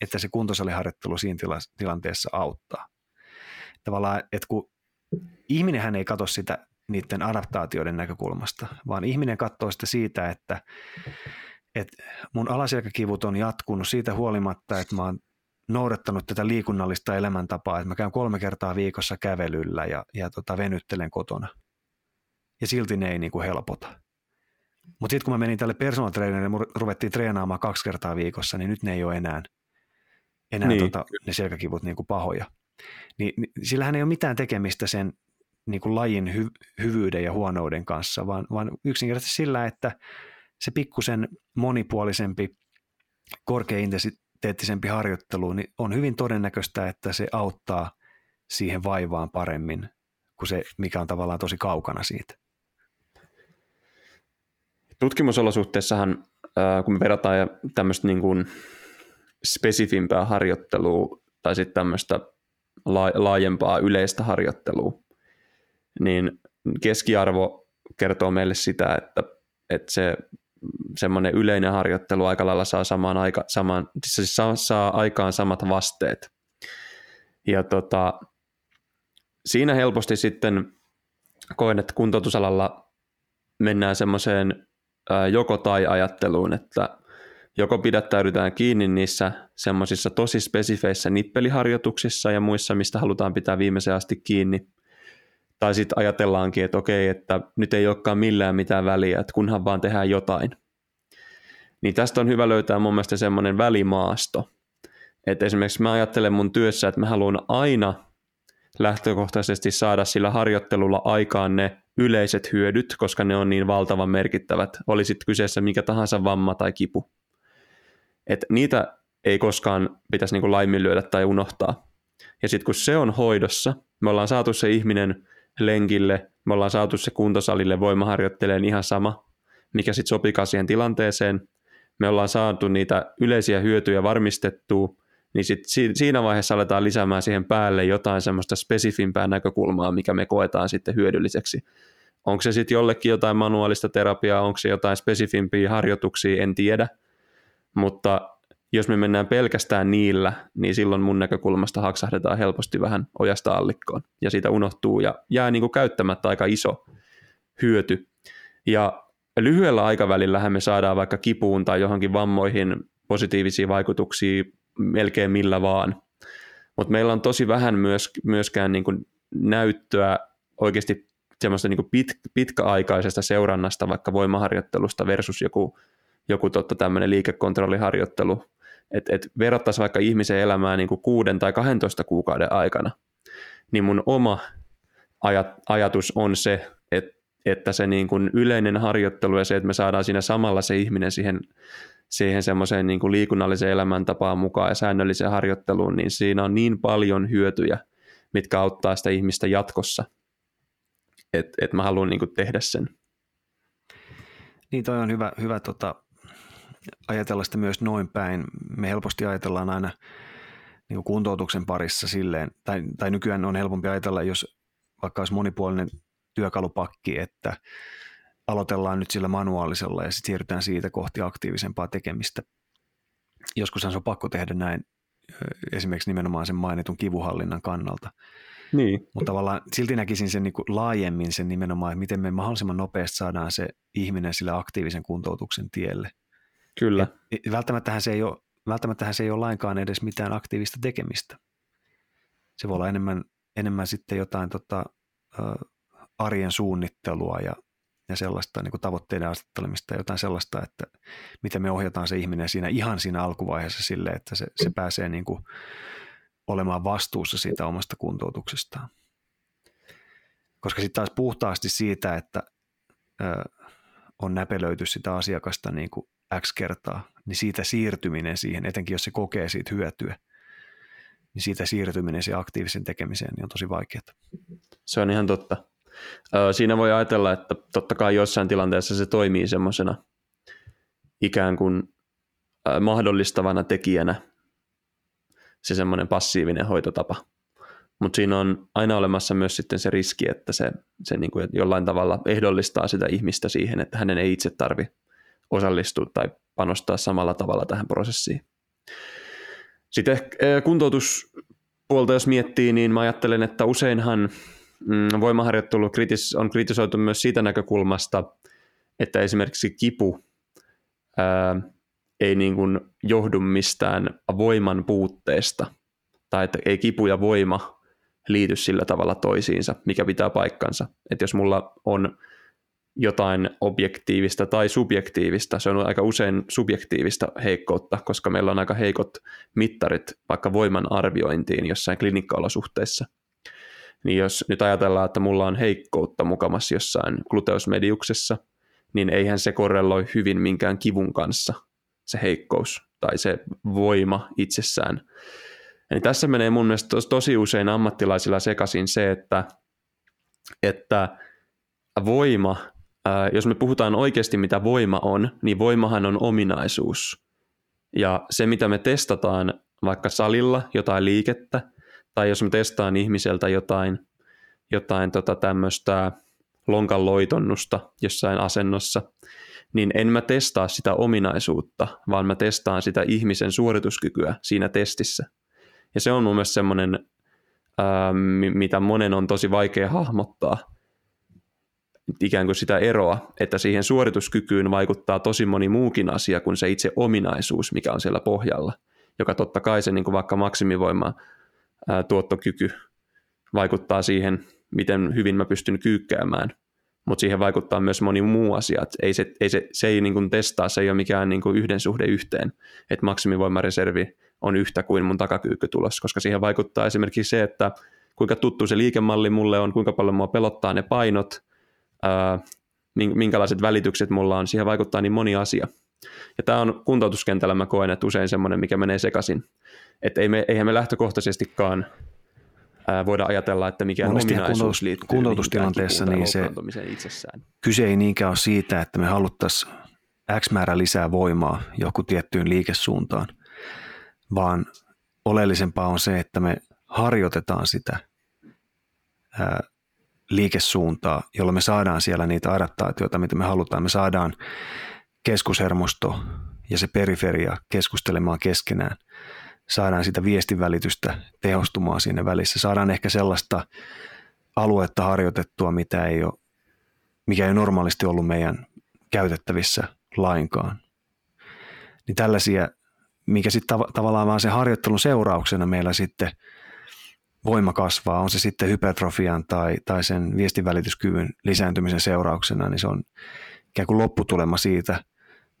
[SPEAKER 1] että se kuntosaliharjoittelu siinä tilanteessa auttaa. Tavallaan, että kun ihminenhän ei katso sitä niiden adaptaatioiden näkökulmasta, vaan ihminen katsoo sitä siitä, että, että mun alaselkäkivut on jatkunut siitä huolimatta, että mä oon noudattanut tätä liikunnallista elämäntapaa, että mä käyn kolme kertaa viikossa kävelyllä ja, ja tota, venyttelen kotona. Ja silti ne ei niin kuin helpota. Mutta sitten kun mä menin tälle personal trainerille, me ruvettiin treenaamaan kaksi kertaa viikossa, niin nyt ne ei ole enää, enää niin. tota, ne selkäkivut niin kuin pahoja. Ni, niin sillähän ei ole mitään tekemistä sen niin kuin lajin hy- hyvyyden ja huonouden kanssa, vaan, vaan yksinkertaisesti sillä, että se pikkusen monipuolisempi, korkeaintensiteettisempi harjoittelu, niin on hyvin todennäköistä, että se auttaa siihen vaivaan paremmin kuin se, mikä on tavallaan tosi kaukana siitä.
[SPEAKER 2] Tutkimusolosuhteissahan, kun me verrataan tämmöistä niin kuin spesifimpää harjoittelua tai sitten tämmöistä laajempaa yleistä harjoittelua, niin keskiarvo kertoo meille sitä, että, että se semmoinen yleinen harjoittelu aika lailla saa samaan aika, samaan, siis saa, saa aikaan samat vasteet. Ja tota, siinä helposti sitten koen, että kuntoutusalalla mennään semmoiseen joko tai ajatteluun, että joko pidättäydytään kiinni niissä semmoisissa tosi spesifeissä nippeliharjoituksissa ja muissa, mistä halutaan pitää viimeiseen asti kiinni, tai sitten ajatellaankin, että okei, että nyt ei olekaan millään mitään väliä, että kunhan vaan tehdään jotain. Niin tästä on hyvä löytää mun mielestä semmoinen välimaasto. Että esimerkiksi mä ajattelen mun työssä, että mä haluan aina lähtökohtaisesti saada sillä harjoittelulla aikaan ne yleiset hyödyt, koska ne on niin valtavan merkittävät, olisit kyseessä mikä tahansa vamma tai kipu. Et niitä ei koskaan pitäisi niinku laiminlyödä tai unohtaa. Ja sitten kun se on hoidossa, me ollaan saatu se ihminen lenkille, me ollaan saatu se kuntosalille voimaharjoitteleen ihan sama, mikä sitten sopikaa siihen tilanteeseen, me ollaan saatu niitä yleisiä hyötyjä varmistettua, niin sit siinä vaiheessa aletaan lisäämään siihen päälle jotain semmoista spesifimpää näkökulmaa, mikä me koetaan sitten hyödylliseksi. Onko se sitten jollekin jotain manuaalista terapiaa, onko se jotain spesifimpiä harjoituksia, en tiedä, mutta jos me mennään pelkästään niillä, niin silloin mun näkökulmasta haksahdetaan helposti vähän ojasta allikkoon ja siitä unohtuu ja jää niin kuin käyttämättä aika iso hyöty. Ja lyhyellä aikavälillä me saadaan vaikka kipuun tai johonkin vammoihin positiivisia vaikutuksia melkein millä vaan. Mutta meillä on tosi vähän myös, myöskään niin kuin näyttöä oikeasti semmoista niin kuin pit, pitkäaikaisesta seurannasta vaikka voimaharjoittelusta versus joku, joku totta tämmöinen liikekontrolliharjoittelu, että et verrattaisiin vaikka ihmisen elämää niin kuin kuuden tai 12 kuukauden aikana, niin mun oma ajat, ajatus on se, että, että se niin kuin yleinen harjoittelu ja se, että me saadaan siinä samalla se ihminen siihen, siihen semmoiseen niin kuin liikunnalliseen elämäntapaan mukaan ja säännölliseen harjoitteluun, niin siinä on niin paljon hyötyjä, mitkä auttaa sitä ihmistä jatkossa, että et mä haluan niin kuin tehdä sen.
[SPEAKER 1] Niin toi on hyvä, hyvä tota, ajatella sitä myös noin päin. Me helposti ajatellaan aina niin kuin kuntoutuksen parissa silleen, tai, tai nykyään on helpompi ajatella, jos vaikka olisi monipuolinen työkalupakki, että aloitellaan nyt sillä manuaalisella ja sitten siirrytään siitä kohti aktiivisempaa tekemistä. Joskushan se on pakko tehdä näin esimerkiksi nimenomaan sen mainitun kivuhallinnan kannalta.
[SPEAKER 2] Niin.
[SPEAKER 1] Mutta tavallaan silti näkisin sen niin kuin laajemmin sen nimenomaan, että miten me mahdollisimman nopeasti saadaan se ihminen sille aktiivisen kuntoutuksen tielle –
[SPEAKER 2] Kyllä.
[SPEAKER 1] Välttämättähän, se ei ole, välttämättähän se ei ole lainkaan edes mitään aktiivista tekemistä. Se voi olla enemmän, enemmän sitten jotain tota, arjen suunnittelua ja, ja sellaista niin kuin tavoitteiden asettelemista jotain sellaista, että miten me ohjataan se ihminen siinä ihan siinä alkuvaiheessa sille, että se, se pääsee niin kuin olemaan vastuussa siitä omasta kuntoutuksestaan. Koska sitten taas puhtaasti siitä, että ö, on näpelöity sitä asiakasta niin kuin X kertaa, niin siitä siirtyminen siihen, etenkin jos se kokee siitä hyötyä, niin siitä siirtyminen siihen aktiivisen tekemiseen niin on tosi vaikeaa.
[SPEAKER 2] Se on ihan totta. Siinä voi ajatella, että totta kai jossain tilanteessa se toimii semmoisena ikään kuin mahdollistavana tekijänä se semmoinen passiivinen hoitotapa. Mutta siinä on aina olemassa myös sitten se riski, että se, se niin kuin jollain tavalla ehdollistaa sitä ihmistä siihen, että hänen ei itse tarvi osallistua tai panostaa samalla tavalla tähän prosessiin. Sitten kuntoutuspuolta jos miettii, niin mä ajattelen, että useinhan mm, voimaharjoittelu on kritisoitu myös siitä näkökulmasta, että esimerkiksi kipu ää, ei niin kuin johdu mistään voiman puutteesta, tai että ei kipu ja voima liity sillä tavalla toisiinsa, mikä pitää paikkansa. Että jos mulla on jotain objektiivista tai subjektiivista, se on aika usein subjektiivista heikkoutta, koska meillä on aika heikot mittarit vaikka voiman arviointiin jossain klinikkaolosuhteissa. Niin jos nyt ajatellaan, että mulla on heikkoutta mukamassa jossain gluteusmediuksessa, niin eihän se korreloi hyvin minkään kivun kanssa, se heikkous tai se voima itsessään. Eli tässä menee mun mielestä tos, tosi usein ammattilaisilla sekaisin se, että, että voima, ää, jos me puhutaan oikeasti mitä voima on, niin voimahan on ominaisuus. Ja se mitä me testataan vaikka salilla jotain liikettä, tai jos me testaan ihmiseltä jotain, jotain tota tämmöistä lonkan loitonnusta jossain asennossa, niin en mä testaa sitä ominaisuutta, vaan mä testaan sitä ihmisen suorituskykyä siinä testissä. Ja se on mun mielestä semmoinen, mitä monen on tosi vaikea hahmottaa, ikään kuin sitä eroa, että siihen suorituskykyyn vaikuttaa tosi moni muukin asia kuin se itse ominaisuus, mikä on siellä pohjalla, joka totta kai se niin kuin vaikka maksimivoima ää, tuottokyky vaikuttaa siihen, miten hyvin mä pystyn kyykkäämään, mutta siihen vaikuttaa myös moni muu asia. Et ei se, ei se, se ei niin kuin testaa, se ei ole mikään niin kuin yhden suhde yhteen, että maksimivoimareservi on yhtä kuin mun takakyykkytulos, koska siihen vaikuttaa esimerkiksi se, että kuinka tuttu se liikemalli mulle on, kuinka paljon mua pelottaa ne painot, ää, minkälaiset välitykset mulla on, siihen vaikuttaa niin moni asia. Ja tämä on kuntoutuskentällä mä koen, että usein semmoinen, mikä menee sekaisin. Että ei me, eihän me lähtökohtaisestikaan ää, voida ajatella, että Monesti ominaisuus liittyy
[SPEAKER 1] kuntoutustilanteessa niin se itsessään. kyse ei niinkään ole siitä, että me haluttaisiin X määrä lisää voimaa joku tiettyyn liikesuuntaan, vaan oleellisempaa on se, että me harjoitetaan sitä ää, liikesuuntaa, jolla me saadaan siellä niitä adaptaatioita, mitä me halutaan. Me saadaan keskushermosto ja se periferia keskustelemaan keskenään. Saadaan sitä viestinvälitystä tehostumaan siinä välissä. Saadaan ehkä sellaista aluetta harjoitettua, mitä ei ole, mikä ei ole normaalisti ollut meidän käytettävissä lainkaan. Niin tällaisia mikä sitten tav- tavallaan vaan sen harjoittelun seurauksena meillä sitten voima kasvaa, on se sitten hypertrofian tai, tai sen viestinvälityskyvyn lisääntymisen seurauksena, niin se on ikään kuin lopputulema siitä,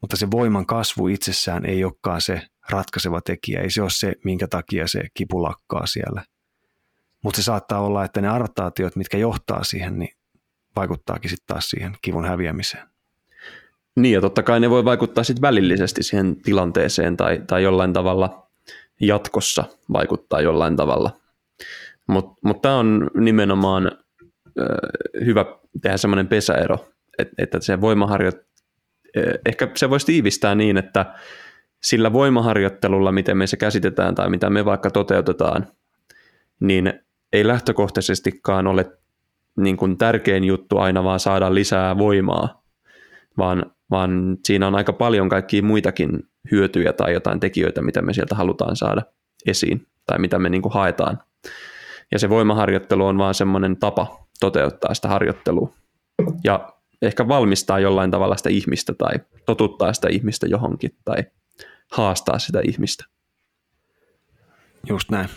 [SPEAKER 1] mutta se voiman kasvu itsessään ei olekaan se ratkaiseva tekijä, ei se ole se, minkä takia se kipu lakkaa siellä. Mutta se saattaa olla, että ne adaptaatiot, mitkä johtaa siihen, niin vaikuttaakin sitten taas siihen kivun häviämiseen.
[SPEAKER 2] Niin ja totta kai ne voi vaikuttaa sitten välillisesti siihen tilanteeseen tai, tai jollain tavalla jatkossa vaikuttaa jollain tavalla. Mutta mut tämä on nimenomaan ö, hyvä tehdä semmoinen pesäero, että, että se voimaharjo, ehkä se voisi tiivistää niin, että sillä voimaharjoittelulla, miten me se käsitetään tai mitä me vaikka toteutetaan, niin ei lähtökohtaisestikaan ole niin kuin tärkein juttu aina vaan saada lisää voimaa, vaan vaan siinä on aika paljon kaikkia muitakin hyötyjä tai jotain tekijöitä, mitä me sieltä halutaan saada esiin tai mitä me niin kuin haetaan. Ja se voimaharjoittelu on vaan semmoinen tapa toteuttaa sitä harjoittelua ja ehkä valmistaa jollain tavalla sitä ihmistä tai totuttaa sitä ihmistä johonkin tai haastaa sitä ihmistä.
[SPEAKER 1] Just näin.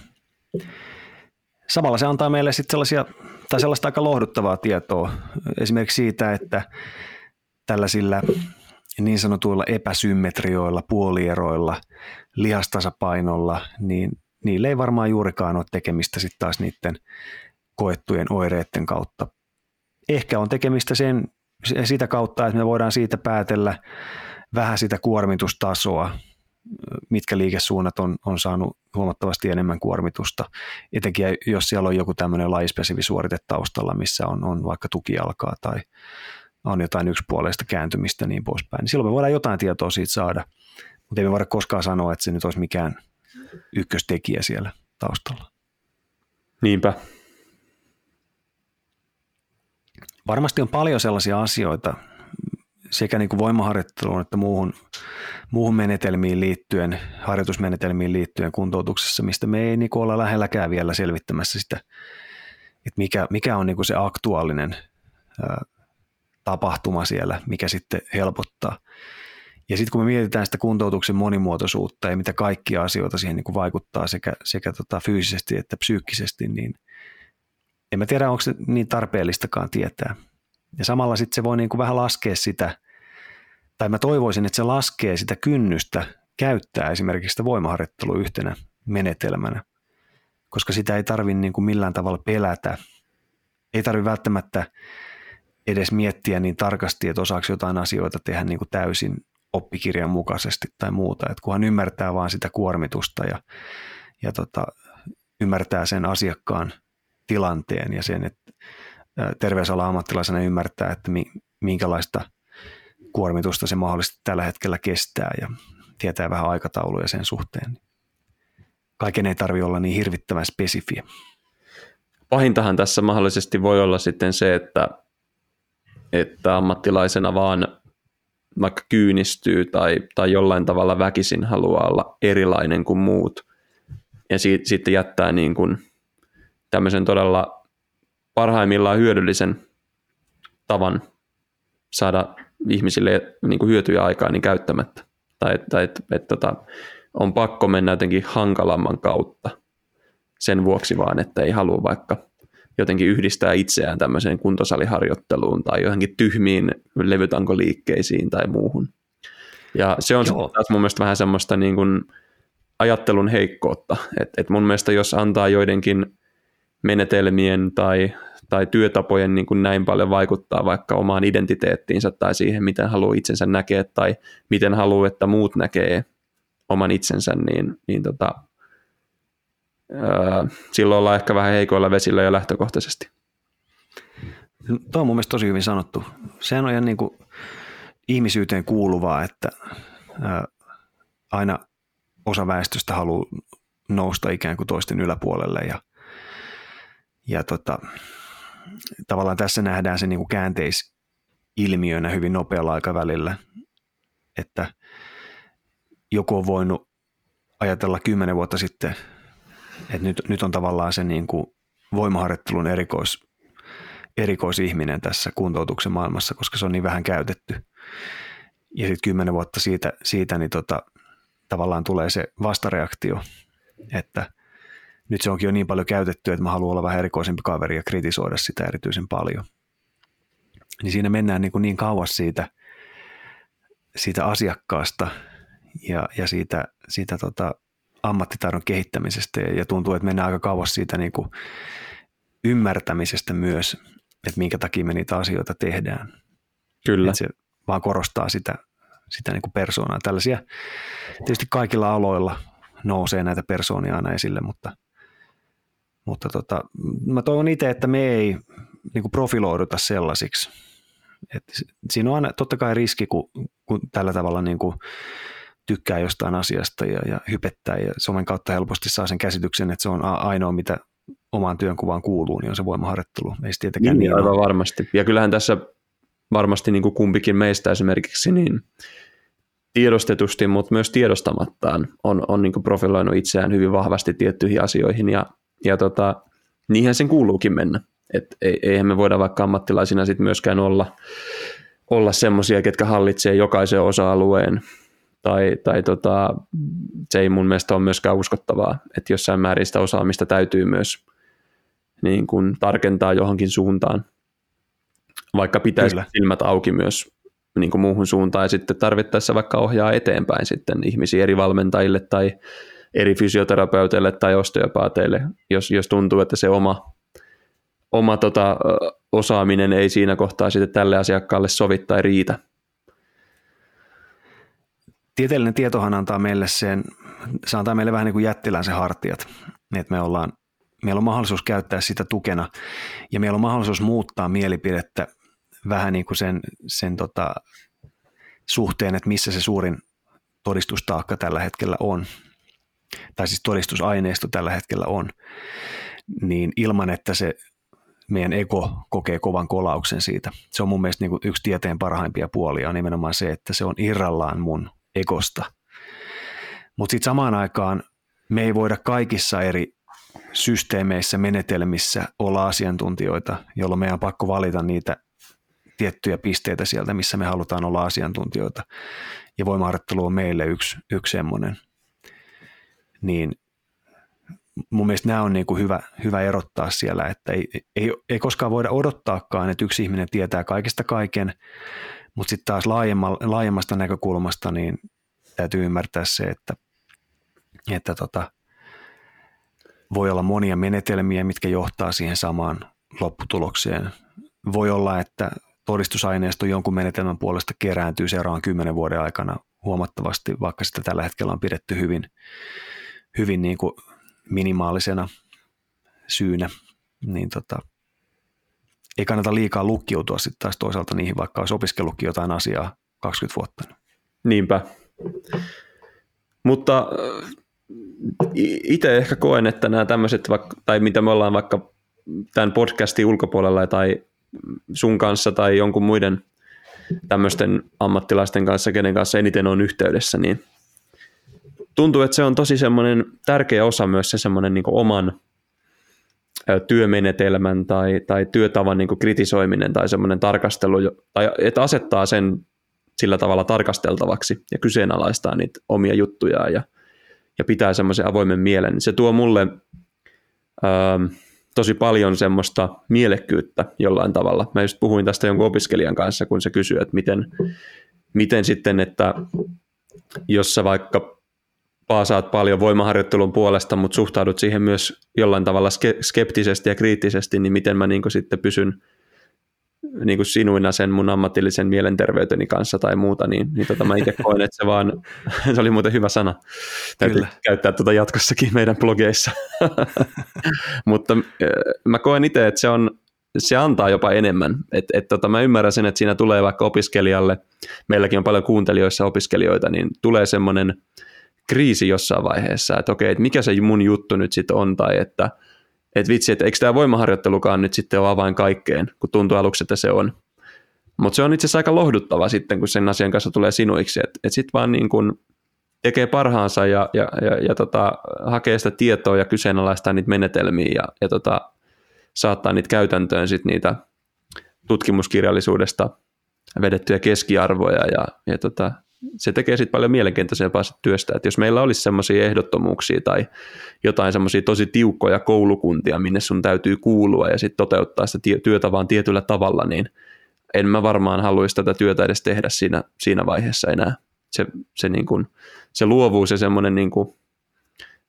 [SPEAKER 1] Samalla se antaa meille sitten sellaisia, tai sellaista aika lohduttavaa tietoa esimerkiksi siitä, että tällaisilla niin sanotuilla epäsymmetrioilla, puolieroilla, lihastasapainolla, niin niille ei varmaan juurikaan ole tekemistä sitten taas niiden koettujen oireiden kautta. Ehkä on tekemistä sen, sitä kautta, että me voidaan siitä päätellä vähän sitä kuormitustasoa, mitkä liikesuunnat on, on saanut huomattavasti enemmän kuormitusta. Etenkin jos siellä on joku tämmöinen lajispesifi suorite taustalla, missä on, on vaikka tukialkaa tai on jotain yksipuoleista kääntymistä niin poispäin, niin silloin me voidaan jotain tietoa siitä saada. Mutta ei me voida koskaan sanoa, että se nyt olisi mikään ykköstekijä siellä taustalla.
[SPEAKER 2] Niinpä.
[SPEAKER 1] Varmasti on paljon sellaisia asioita sekä niin kuin voimaharjoitteluun että muuhun, muuhun menetelmiin liittyen, harjoitusmenetelmiin liittyen kuntoutuksessa, mistä me ei niin kuin olla lähelläkään vielä selvittämässä sitä, että mikä, mikä on niin kuin se aktuaalinen ää, tapahtuma siellä, mikä sitten helpottaa. Ja sitten kun me mietitään sitä kuntoutuksen monimuotoisuutta ja mitä kaikkia asioita siihen niin vaikuttaa sekä, sekä tota fyysisesti että psyykkisesti, niin en mä tiedä, onko se niin tarpeellistakaan tietää. Ja samalla sitten se voi niin kuin vähän laskea sitä, tai mä toivoisin, että se laskee sitä kynnystä käyttää esimerkiksi sitä voimaharjoittelua yhtenä menetelmänä, koska sitä ei tarvitse niin kuin millään tavalla pelätä. Ei tarvitse välttämättä edes miettiä niin tarkasti, että osaako jotain asioita tehdä niin kuin täysin oppikirjan mukaisesti tai muuta, että kunhan ymmärtää vaan sitä kuormitusta ja, ja tota, ymmärtää sen asiakkaan tilanteen ja sen, että terveysala ammattilaisena ymmärtää, että minkälaista kuormitusta se mahdollisesti tällä hetkellä kestää ja tietää vähän aikatauluja sen suhteen. Kaiken ei tarvitse olla niin hirvittävän spesifiä.
[SPEAKER 2] Pahintahan tässä mahdollisesti voi olla sitten se, että, että ammattilaisena vaan vaikka kyynistyy tai, tai jollain tavalla väkisin haluaa olla erilainen kuin muut. Ja siitä, sitten jättää niin kuin tämmöisen todella parhaimmillaan hyödyllisen tavan saada ihmisille niin kuin hyötyjä aikaa niin käyttämättä. Tai että et, et, tota, on pakko mennä jotenkin hankalamman kautta sen vuoksi vaan, että ei halua vaikka jotenkin yhdistää itseään tämmöiseen kuntosaliharjoitteluun tai johonkin tyhmiin levytankoliikkeisiin tai muuhun. Ja se on taas mun mielestä vähän semmoista niin kuin ajattelun heikkoutta. että et mun mielestä jos antaa joidenkin menetelmien tai, tai työtapojen niin kuin näin paljon vaikuttaa vaikka omaan identiteettiinsä tai siihen, miten haluaa itsensä näkeä tai miten haluaa, että muut näkee oman itsensä, niin, niin tota, silloin ollaan ehkä vähän heikoilla vesillä jo lähtökohtaisesti.
[SPEAKER 1] Tuo on mun mielestä tosi hyvin sanottu. Sehän on ihan niin kuin ihmisyyteen kuuluvaa, että aina osa väestöstä haluaa nousta ikään kuin toisten yläpuolelle ja ja tota, tavallaan tässä nähdään se niin kuin käänteisilmiönä hyvin nopealla aikavälillä, että joku on voinut ajatella kymmenen vuotta sitten, että nyt, nyt on tavallaan se niin kuin voimaharjoittelun erikois, erikoisihminen tässä kuntoutuksen maailmassa, koska se on niin vähän käytetty. Ja sitten kymmenen vuotta siitä, siitä niin tota, tavallaan tulee se vastareaktio, että nyt se onkin jo niin paljon käytetty, että mä haluan olla vähän erikoisempi kaveri ja kritisoida sitä erityisen paljon. Niin siinä mennään niin, kuin niin kauas siitä, siitä asiakkaasta ja, ja siitä, siitä tota ammattitaidon kehittämisestä ja, ja tuntuu, että mennään aika kauas siitä niin kuin ymmärtämisestä myös, että minkä takia me niitä asioita tehdään.
[SPEAKER 2] Kyllä.
[SPEAKER 1] Että se vaan korostaa sitä, sitä niin kuin persoonaa. Tällaisia tietysti kaikilla aloilla nousee näitä persoonia aina esille, mutta – mutta tota, mä toivon itse, että me ei niin kuin profiloiduta sellaisiksi. Et siinä on aina totta kai riski, kun, kun tällä tavalla niin kuin tykkää jostain asiasta ja, ja hypettää ja somen kautta helposti saa sen käsityksen, että se on ainoa, mitä omaan työnkuvaan kuuluu, niin on se voimaharjoittelu. Ei se tietenkään
[SPEAKER 2] niin, niin aivan ole. varmasti. Ja kyllähän tässä varmasti niin kuin kumpikin meistä esimerkiksi niin tiedostetusti, mutta myös tiedostamattaan on, on niin kuin profiloinut itseään hyvin vahvasti tiettyihin asioihin ja ja tota, niinhän sen kuuluukin mennä. Et eihän me voida vaikka ammattilaisina sit myöskään olla, olla semmoisia, ketkä hallitsee jokaisen osa-alueen. Tai, tai tota, se ei mun mielestä ole myöskään uskottavaa, että jossain määrin sitä osaamista täytyy myös niin kuin tarkentaa johonkin suuntaan, vaikka pitäisi Kyllä. silmät auki myös niin kuin muuhun suuntaan ja sitten tarvittaessa vaikka ohjaa eteenpäin sitten ihmisiä eri valmentajille tai eri fysioterapeuteille tai osteopaateille, jos, jos tuntuu, että se oma, oma tota, osaaminen ei siinä kohtaa sitten tälle asiakkaalle sovi tai riitä.
[SPEAKER 1] Tieteellinen tietohan antaa meille sen, se antaa meille vähän niin kuin jättiläisen hartiat, että me ollaan, meillä on mahdollisuus käyttää sitä tukena ja meillä on mahdollisuus muuttaa mielipidettä vähän niin kuin sen, sen tota, suhteen, että missä se suurin todistustaakka tällä hetkellä on, tai siis todistusaineisto tällä hetkellä on, niin ilman, että se meidän ego kokee kovan kolauksen siitä. Se on mun mielestä niin kuin yksi tieteen parhaimpia puolia on nimenomaan se, että se on irrallaan mun egosta. Mutta sitten samaan aikaan me ei voida kaikissa eri systeemeissä, menetelmissä olla asiantuntijoita, jolloin meidän on pakko valita niitä tiettyjä pisteitä sieltä, missä me halutaan olla asiantuntijoita. Ja voimaharjoittelu on meille yksi, yksi semmoinen. Niin mun mielestä nämä on niin kuin hyvä, hyvä erottaa siellä, että ei, ei, ei koskaan voida odottaakaan, että yksi ihminen tietää kaikesta kaiken, mutta sitten taas laajemmasta näkökulmasta niin täytyy ymmärtää se, että, että tota, voi olla monia menetelmiä, mitkä johtaa siihen samaan lopputulokseen. Voi olla, että todistusaineisto jonkun menetelmän puolesta kerääntyy seuraavan kymmenen vuoden aikana huomattavasti, vaikka sitä tällä hetkellä on pidetty hyvin, hyvin niin kuin minimaalisena syynä, niin tota, ei kannata liikaa lukkiutua sitten taas toisaalta niihin, vaikka olisi opiskellutkin jotain asiaa 20 vuotta.
[SPEAKER 2] Niinpä. Mutta itse ehkä koen, että nämä tämmöiset, tai mitä me ollaan vaikka tämän podcastin ulkopuolella tai sun kanssa tai jonkun muiden tämmöisten ammattilaisten kanssa, kenen kanssa eniten on yhteydessä, niin tuntuu, että se on tosi semmoinen tärkeä osa myös se semmoinen niin oman työmenetelmän tai, tai työtavan niin kritisoiminen tai semmoinen tarkastelu, tai että asettaa sen sillä tavalla tarkasteltavaksi ja kyseenalaistaa niitä omia juttuja ja, ja pitää semmoisen avoimen mielen, niin se tuo mulle ää, tosi paljon semmoista mielekkyyttä jollain tavalla. Mä just puhuin tästä jonkun opiskelijan kanssa, kun se kysyi, että miten, miten sitten, että jos sä vaikka paasaat paljon voimaharjoittelun puolesta, mutta suhtaudut siihen myös jollain tavalla skeptisesti ja kriittisesti, niin miten mä niin sitten pysyn niin kuin sinuina sen mun ammatillisen mielenterveyteni kanssa tai muuta, niin, niin tota mä itse koen, että se vaan, se oli muuten hyvä sana, täytyy Kyllä. käyttää tuota jatkossakin meidän blogeissa, mutta mä koen itse, että se, on, se antaa jopa enemmän, että et tota, mä ymmärrän sen, että siinä tulee vaikka opiskelijalle, meilläkin on paljon kuuntelijoissa opiskelijoita, niin tulee semmoinen kriisi jossain vaiheessa, että okei, että mikä se mun juttu nyt sitten on, tai että että vitsi, että eikö tämä voimaharjoittelukaan nyt sitten ole avain kaikkeen, kun tuntuu aluksi, että se on. Mutta se on itse asiassa aika lohduttava sitten, kun sen asian kanssa tulee sinuiksi, että et sitten vaan niin kun tekee parhaansa ja, ja, ja, ja tota, hakee sitä tietoa ja kyseenalaistaa niitä menetelmiä ja, ja tota, saattaa niitä käytäntöön sitten niitä tutkimuskirjallisuudesta vedettyjä keskiarvoja ja, ja tota, se tekee sitten paljon mielenkiintoisempaa työstä, että jos meillä olisi semmoisia ehdottomuuksia tai jotain semmoisia tosi tiukkoja koulukuntia, minne sun täytyy kuulua ja sitten toteuttaa sitä työtä vaan tietyllä tavalla, niin en mä varmaan haluaisi tätä työtä edes tehdä siinä, siinä vaiheessa enää. Se, se, niin kuin, se luovuus ja semmoinen niin kuin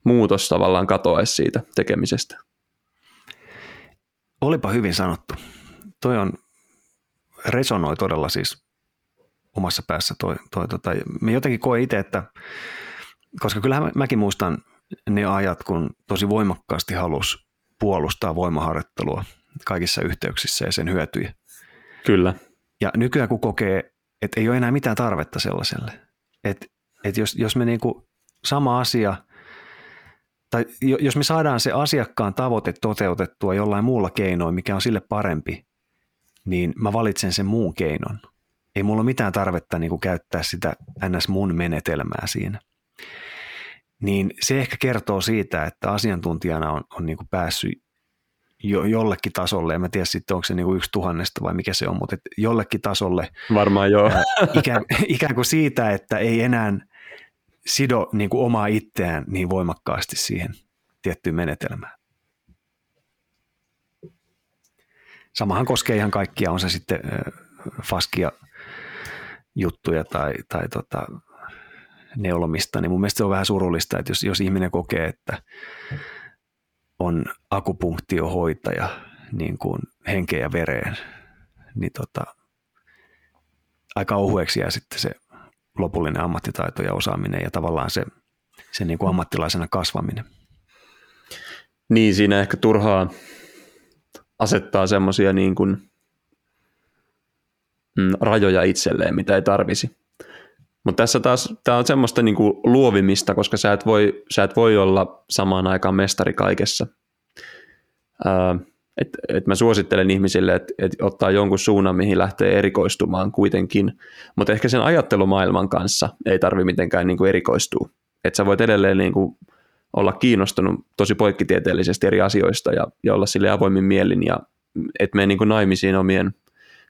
[SPEAKER 2] muutos tavallaan katoaisi siitä tekemisestä.
[SPEAKER 1] Olipa hyvin sanottu. Toi on, resonoi todella siis omassa päässä toi, toi tota, me jotenkin koen itse, että koska kyllähän mäkin muistan ne ajat, kun tosi voimakkaasti halusi puolustaa voimaharjoittelua kaikissa yhteyksissä ja sen hyötyjä.
[SPEAKER 2] Kyllä.
[SPEAKER 1] Ja nykyään kun kokee, että ei ole enää mitään tarvetta sellaiselle, että, että jos, jos me niinku sama asia, tai jos me saadaan se asiakkaan tavoite toteutettua jollain muulla keinoin, mikä on sille parempi, niin mä valitsen sen muun keinon – ei mulla ole mitään tarvetta niin kuin käyttää sitä ns. mun menetelmää siinä. Niin se ehkä kertoo siitä, että asiantuntijana on, on niin kuin päässyt jo, jollekin tasolle, en mä tiedä sitten onko se niin kuin yksi tuhannesta vai mikä se on, mutta jollekin tasolle.
[SPEAKER 2] Varmaan joo.
[SPEAKER 1] ikään, ikään kuin siitä, että ei enää sido niin kuin omaa itseään niin voimakkaasti siihen tiettyyn menetelmään. Samahan koskee ihan kaikkia, on se sitten faskia juttuja tai, tai tota, neulomista, niin mun mielestä se on vähän surullista, että jos, jos ihminen kokee, että on akupunktiohoitaja niin kuin henkeen ja vereen, niin tota, aika ohueksi jää sitten se lopullinen ammattitaito ja osaaminen ja tavallaan se, se niin kuin ammattilaisena kasvaminen.
[SPEAKER 2] Niin, siinä ehkä turhaa asettaa semmoisia niin kuin mm, rajoja itselleen, mitä ei tarvisi. Mutta tässä taas tämä on semmoista niinku luovimista, koska sä et, voi, sä et voi olla samaan aikaan mestari kaikessa. Ää, et, et mä suosittelen ihmisille, että et ottaa jonkun suunnan, mihin lähtee erikoistumaan kuitenkin, mutta ehkä sen ajattelumaailman kanssa ei tarvi mitenkään niinku erikoistua. Että sä voit edelleen niinku olla kiinnostunut tosi poikkitieteellisesti eri asioista ja, ja olla sille avoimin mielin ja et mene niinku naimisiin omien,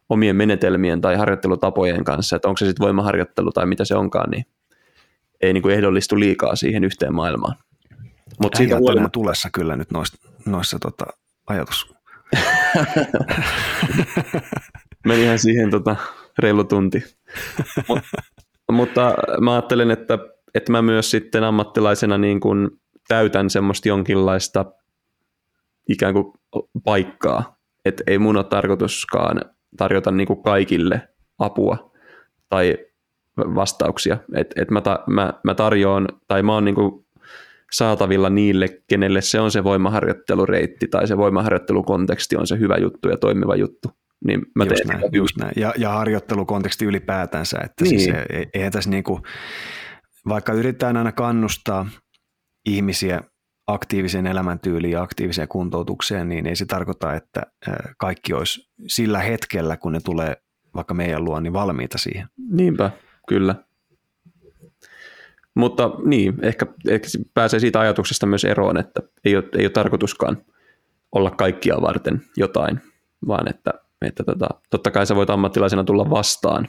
[SPEAKER 2] omien menetelmien tai harjoittelutapojen kanssa, että onko se sitten voimaharjoittelu tai mitä se onkaan, niin ei niinku ehdollistu liikaa siihen yhteen maailmaan.
[SPEAKER 1] Mutta siitä huolimatta... tulessa kyllä nyt noissa, noissa tota, ajatus
[SPEAKER 2] Menihän siihen tota, reilu tunti. Mut, mutta mä ajattelen, että, että mä myös sitten ammattilaisena niin kuin täytän semmoista jonkinlaista ikään kuin paikkaa. Että ei mun ole tarkoituskaan tarjota niin kuin kaikille apua tai vastauksia. Että et mä, ta, mä, mä tarjoan, tai mä oon niin kuin saatavilla niille, kenelle se on se voimaharjoittelureitti tai se voimaharjoittelukonteksti on se hyvä juttu ja toimiva juttu. Niin mä
[SPEAKER 1] just näin, just näin. Ja, ja harjoittelukonteksti ylipäätänsä, että siis niin. siis eihän tässä niinku, vaikka yritetään aina kannustaa ihmisiä aktiiviseen elämäntyyliin ja aktiiviseen kuntoutukseen, niin ei se tarkoita, että kaikki olisi sillä hetkellä, kun ne tulee vaikka meidän luo, niin valmiita siihen.
[SPEAKER 2] Niinpä, kyllä. Mutta niin, ehkä, ehkä pääsee siitä ajatuksesta myös eroon, että ei ole, ei ole tarkoituskaan olla kaikkia varten jotain, vaan että, että tota, totta kai sä voit ammattilaisena tulla vastaan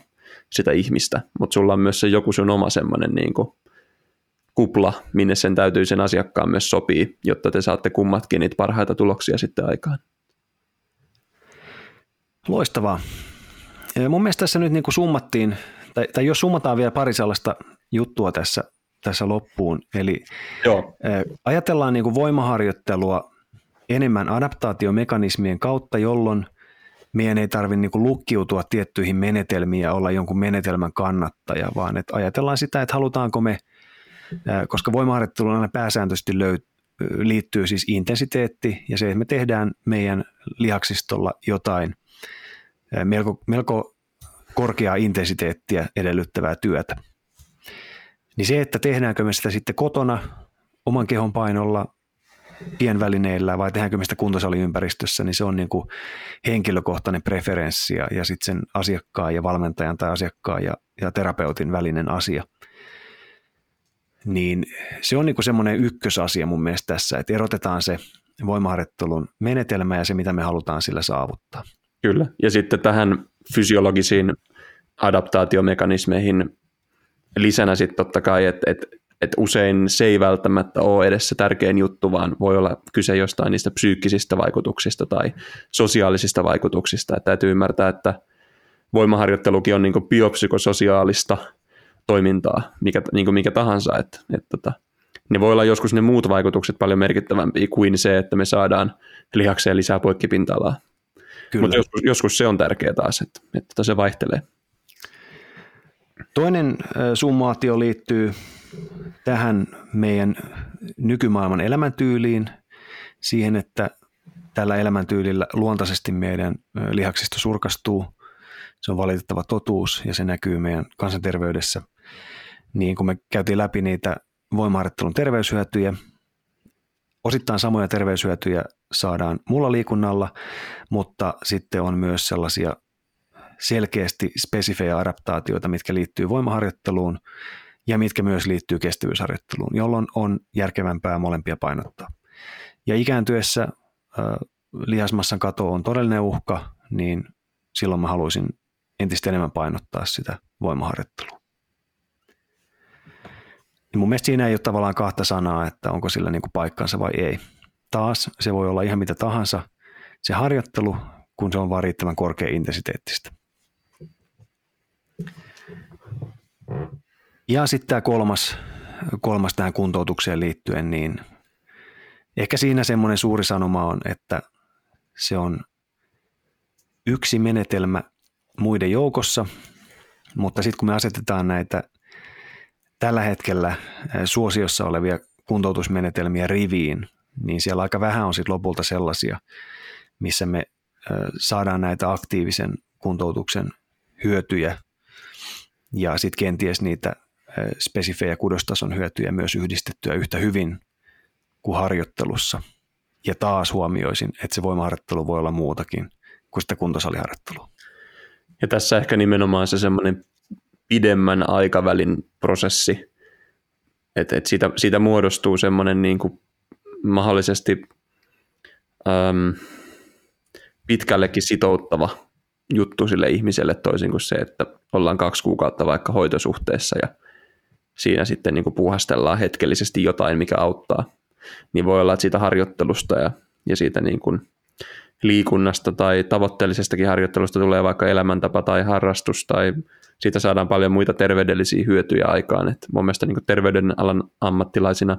[SPEAKER 2] sitä ihmistä, mutta sulla on myös se joku sun oma semmoinen niin kuin kupla, minne sen täytyy sen asiakkaan myös sopii, jotta te saatte kummatkin niitä parhaita tuloksia sitten aikaan.
[SPEAKER 1] Loistavaa. Mun mielestä tässä nyt niin kuin summattiin, tai, tai jos summataan vielä pari sellaista juttua tässä tässä loppuun. Eli Joo. ajatellaan niin kuin voimaharjoittelua enemmän adaptaatiomekanismien kautta, jolloin meidän ei tarvitse niin lukkiutua tiettyihin menetelmiin ja olla jonkun menetelmän kannattaja, vaan että ajatellaan sitä, että halutaanko me, koska voimaharjoittelu aina pääsääntöisesti löyt, liittyy siis intensiteetti ja se, että me tehdään meidän lihaksistolla jotain melko, melko korkeaa intensiteettiä edellyttävää työtä. Niin se, että tehdäänkö me sitä sitten kotona oman kehon painolla pienvälineillä vai tehdäänkö me sitä kuntosaliympäristössä, niin se on niin kuin henkilökohtainen preferenssi ja, ja sitten sen asiakkaan ja valmentajan tai asiakkaan ja, ja terapeutin välinen asia. Niin se on niin kuin semmoinen ykkösasia mun mielestä tässä, että erotetaan se voimaharjoittelun menetelmä ja se, mitä me halutaan sillä saavuttaa.
[SPEAKER 2] Kyllä, ja sitten tähän fysiologisiin adaptaatiomekanismeihin lisänä sitten totta kai, että et, et usein se ei välttämättä ole edes se tärkein juttu, vaan voi olla kyse jostain niistä psyykkisistä vaikutuksista tai sosiaalisista vaikutuksista. Et täytyy ymmärtää, että voimaharjoittelukin on niin biopsykososiaalista toimintaa, mikä, niin mikä tahansa. Et, et tota, ne voi olla joskus ne muut vaikutukset paljon merkittävämpiä kuin se, että me saadaan lihakseen lisää poikkipinta-alaa. Mutta joskus, joskus se on tärkeää taas, että, että se vaihtelee.
[SPEAKER 1] Toinen summaatio liittyy tähän meidän nykymaailman elämäntyyliin, siihen, että tällä elämäntyylillä luontaisesti meidän lihaksisto surkastuu. Se on valitettava totuus ja se näkyy meidän kansanterveydessä. Niin kun me käytiin läpi niitä voimaharjoittelun terveyshyötyjä, osittain samoja terveyshyötyjä saadaan mulla liikunnalla, mutta sitten on myös sellaisia selkeästi spesifejä adaptaatioita, mitkä liittyy voimaharjoitteluun ja mitkä myös liittyy kestävyysharjoitteluun, jolloin on järkevämpää molempia painottaa. Ja ikääntyessä lihasmassan kato on todellinen uhka, niin silloin mä haluaisin entistä enemmän painottaa sitä voimaharjoittelua. Niin mun mielestä siinä ei ole tavallaan kahta sanaa, että onko sillä niin kuin paikkansa vai ei. Taas se voi olla ihan mitä tahansa se harjoittelu, kun se on vaan riittävän korkea intensiteettistä. Ja sitten tämä kolmas, kolmas tähän kuntoutukseen liittyen, niin ehkä siinä semmoinen suuri sanoma on, että se on yksi menetelmä muiden joukossa, mutta sitten kun me asetetaan näitä tällä hetkellä suosiossa olevia kuntoutusmenetelmiä riviin, niin siellä aika vähän on sitten lopulta sellaisia, missä me saadaan näitä aktiivisen kuntoutuksen hyötyjä ja sitten kenties niitä spesifejä kudostason hyötyjä myös yhdistettyä yhtä hyvin kuin harjoittelussa. Ja taas huomioisin, että se voimaharjoittelu voi olla muutakin kuin sitä kuntosaliharjoittelua.
[SPEAKER 2] Ja tässä ehkä nimenomaan se semmoinen pidemmän aikavälin prosessi, että et siitä, siitä muodostuu semmoinen niin kuin mahdollisesti äm, pitkällekin sitouttava juttu sille ihmiselle toisin kuin se, että ollaan kaksi kuukautta vaikka hoitosuhteessa ja siinä sitten niin kuin hetkellisesti jotain, mikä auttaa. Niin voi olla, että siitä harjoittelusta ja, ja siitä niin kuin liikunnasta tai tavoitteellisestakin harjoittelusta tulee vaikka elämäntapa tai harrastus tai siitä saadaan paljon muita terveydellisiä hyötyjä aikaan. Et mun mielestä niin terveydenalan ammattilaisina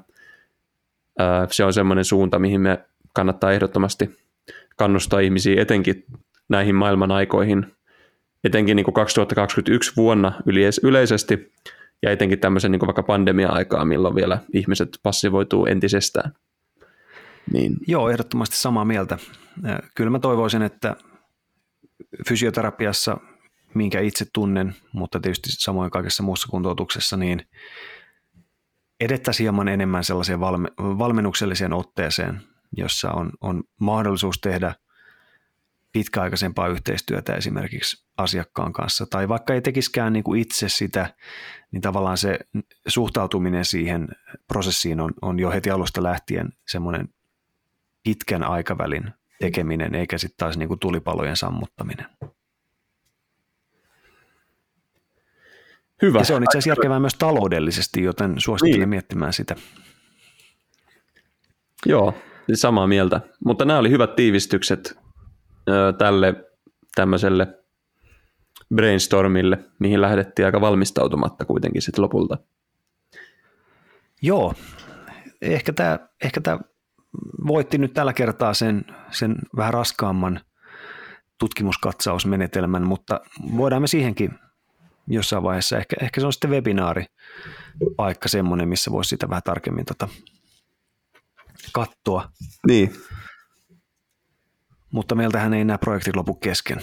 [SPEAKER 2] ää, se on semmoinen suunta, mihin me kannattaa ehdottomasti kannustaa ihmisiä etenkin näihin maailman aikoihin, etenkin niin kuin 2021 vuonna yleisesti ja etenkin tämmöisen niin vaikka pandemia-aikaa, milloin vielä ihmiset passivoituu entisestään.
[SPEAKER 1] Niin. Joo, ehdottomasti samaa mieltä. Kyllä mä toivoisin, että fysioterapiassa, minkä itse tunnen, mutta tietysti samoin kaikessa muussa kuntoutuksessa, niin edettäisiin hieman enemmän sellaiseen valme, valmennukselliseen otteeseen, jossa on, on mahdollisuus tehdä pitkäaikaisempaa yhteistyötä esimerkiksi asiakkaan kanssa, tai vaikka ei tekiskään niin kuin itse sitä, niin tavallaan se suhtautuminen siihen prosessiin on, on jo heti alusta lähtien semmoinen pitkän aikavälin tekeminen, eikä sitten taas niin kuin tulipalojen sammuttaminen. Hyvä. Ja se on itse asiassa järkevää myös taloudellisesti, joten suosittelen niin. miettimään sitä.
[SPEAKER 2] Joo, samaa mieltä. Mutta nämä oli hyvät tiivistykset tälle tämmöiselle brainstormille, mihin lähdettiin aika valmistautumatta kuitenkin sitten lopulta.
[SPEAKER 1] Joo, ehkä tämä ehkä tää voitti nyt tällä kertaa sen, sen vähän raskaamman tutkimuskatsausmenetelmän, mutta voidaan me siihenkin jossain vaiheessa, ehkä, ehkä se on sitten webinaari paikka semmoinen, missä voisi sitä vähän tarkemmin tota, katsoa.
[SPEAKER 2] Niin.
[SPEAKER 1] Mutta meiltähän ei nämä projektit lopu kesken.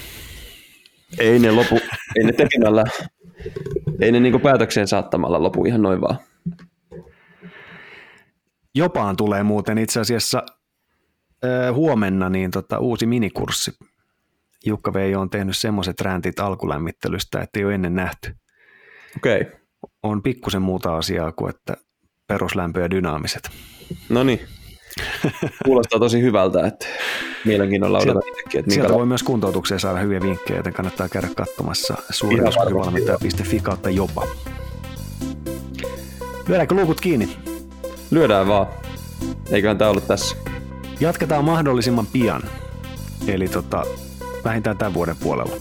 [SPEAKER 2] Ei ne lopu, ei ne tekemällä, ei ne niinku päätökseen saattamalla lopu ihan noin vaan.
[SPEAKER 1] Jopaan tulee muuten itse asiassa huomenna niin tota, uusi minikurssi. Jukka Veijo on tehnyt semmoiset räntit alkulämmittelystä, että ei ole ennen nähty.
[SPEAKER 2] Okei. Okay.
[SPEAKER 1] On pikkusen muuta asiaa kuin, että peruslämpö ja dynaamiset.
[SPEAKER 2] No niin. Kuulostaa tosi hyvältä, että mielenkiinnolla odotan
[SPEAKER 1] itsekin. Että sieltä voi myös kuntoutukseen saada hyviä vinkkejä, joten kannattaa käydä katsomassa suuriuskykyvalmentaja.fi kautta jopa. Lyödäänkö luukut kiinni?
[SPEAKER 2] Lyödään vaan. Eiköhän tämä ollut tässä.
[SPEAKER 1] Jatketaan mahdollisimman pian. Eli tota, vähintään tämän vuoden puolella.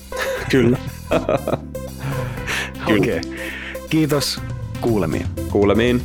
[SPEAKER 2] Kyllä.
[SPEAKER 1] Okei. Okay. Kiitos. Kuulemiin.
[SPEAKER 2] Kuulemiin.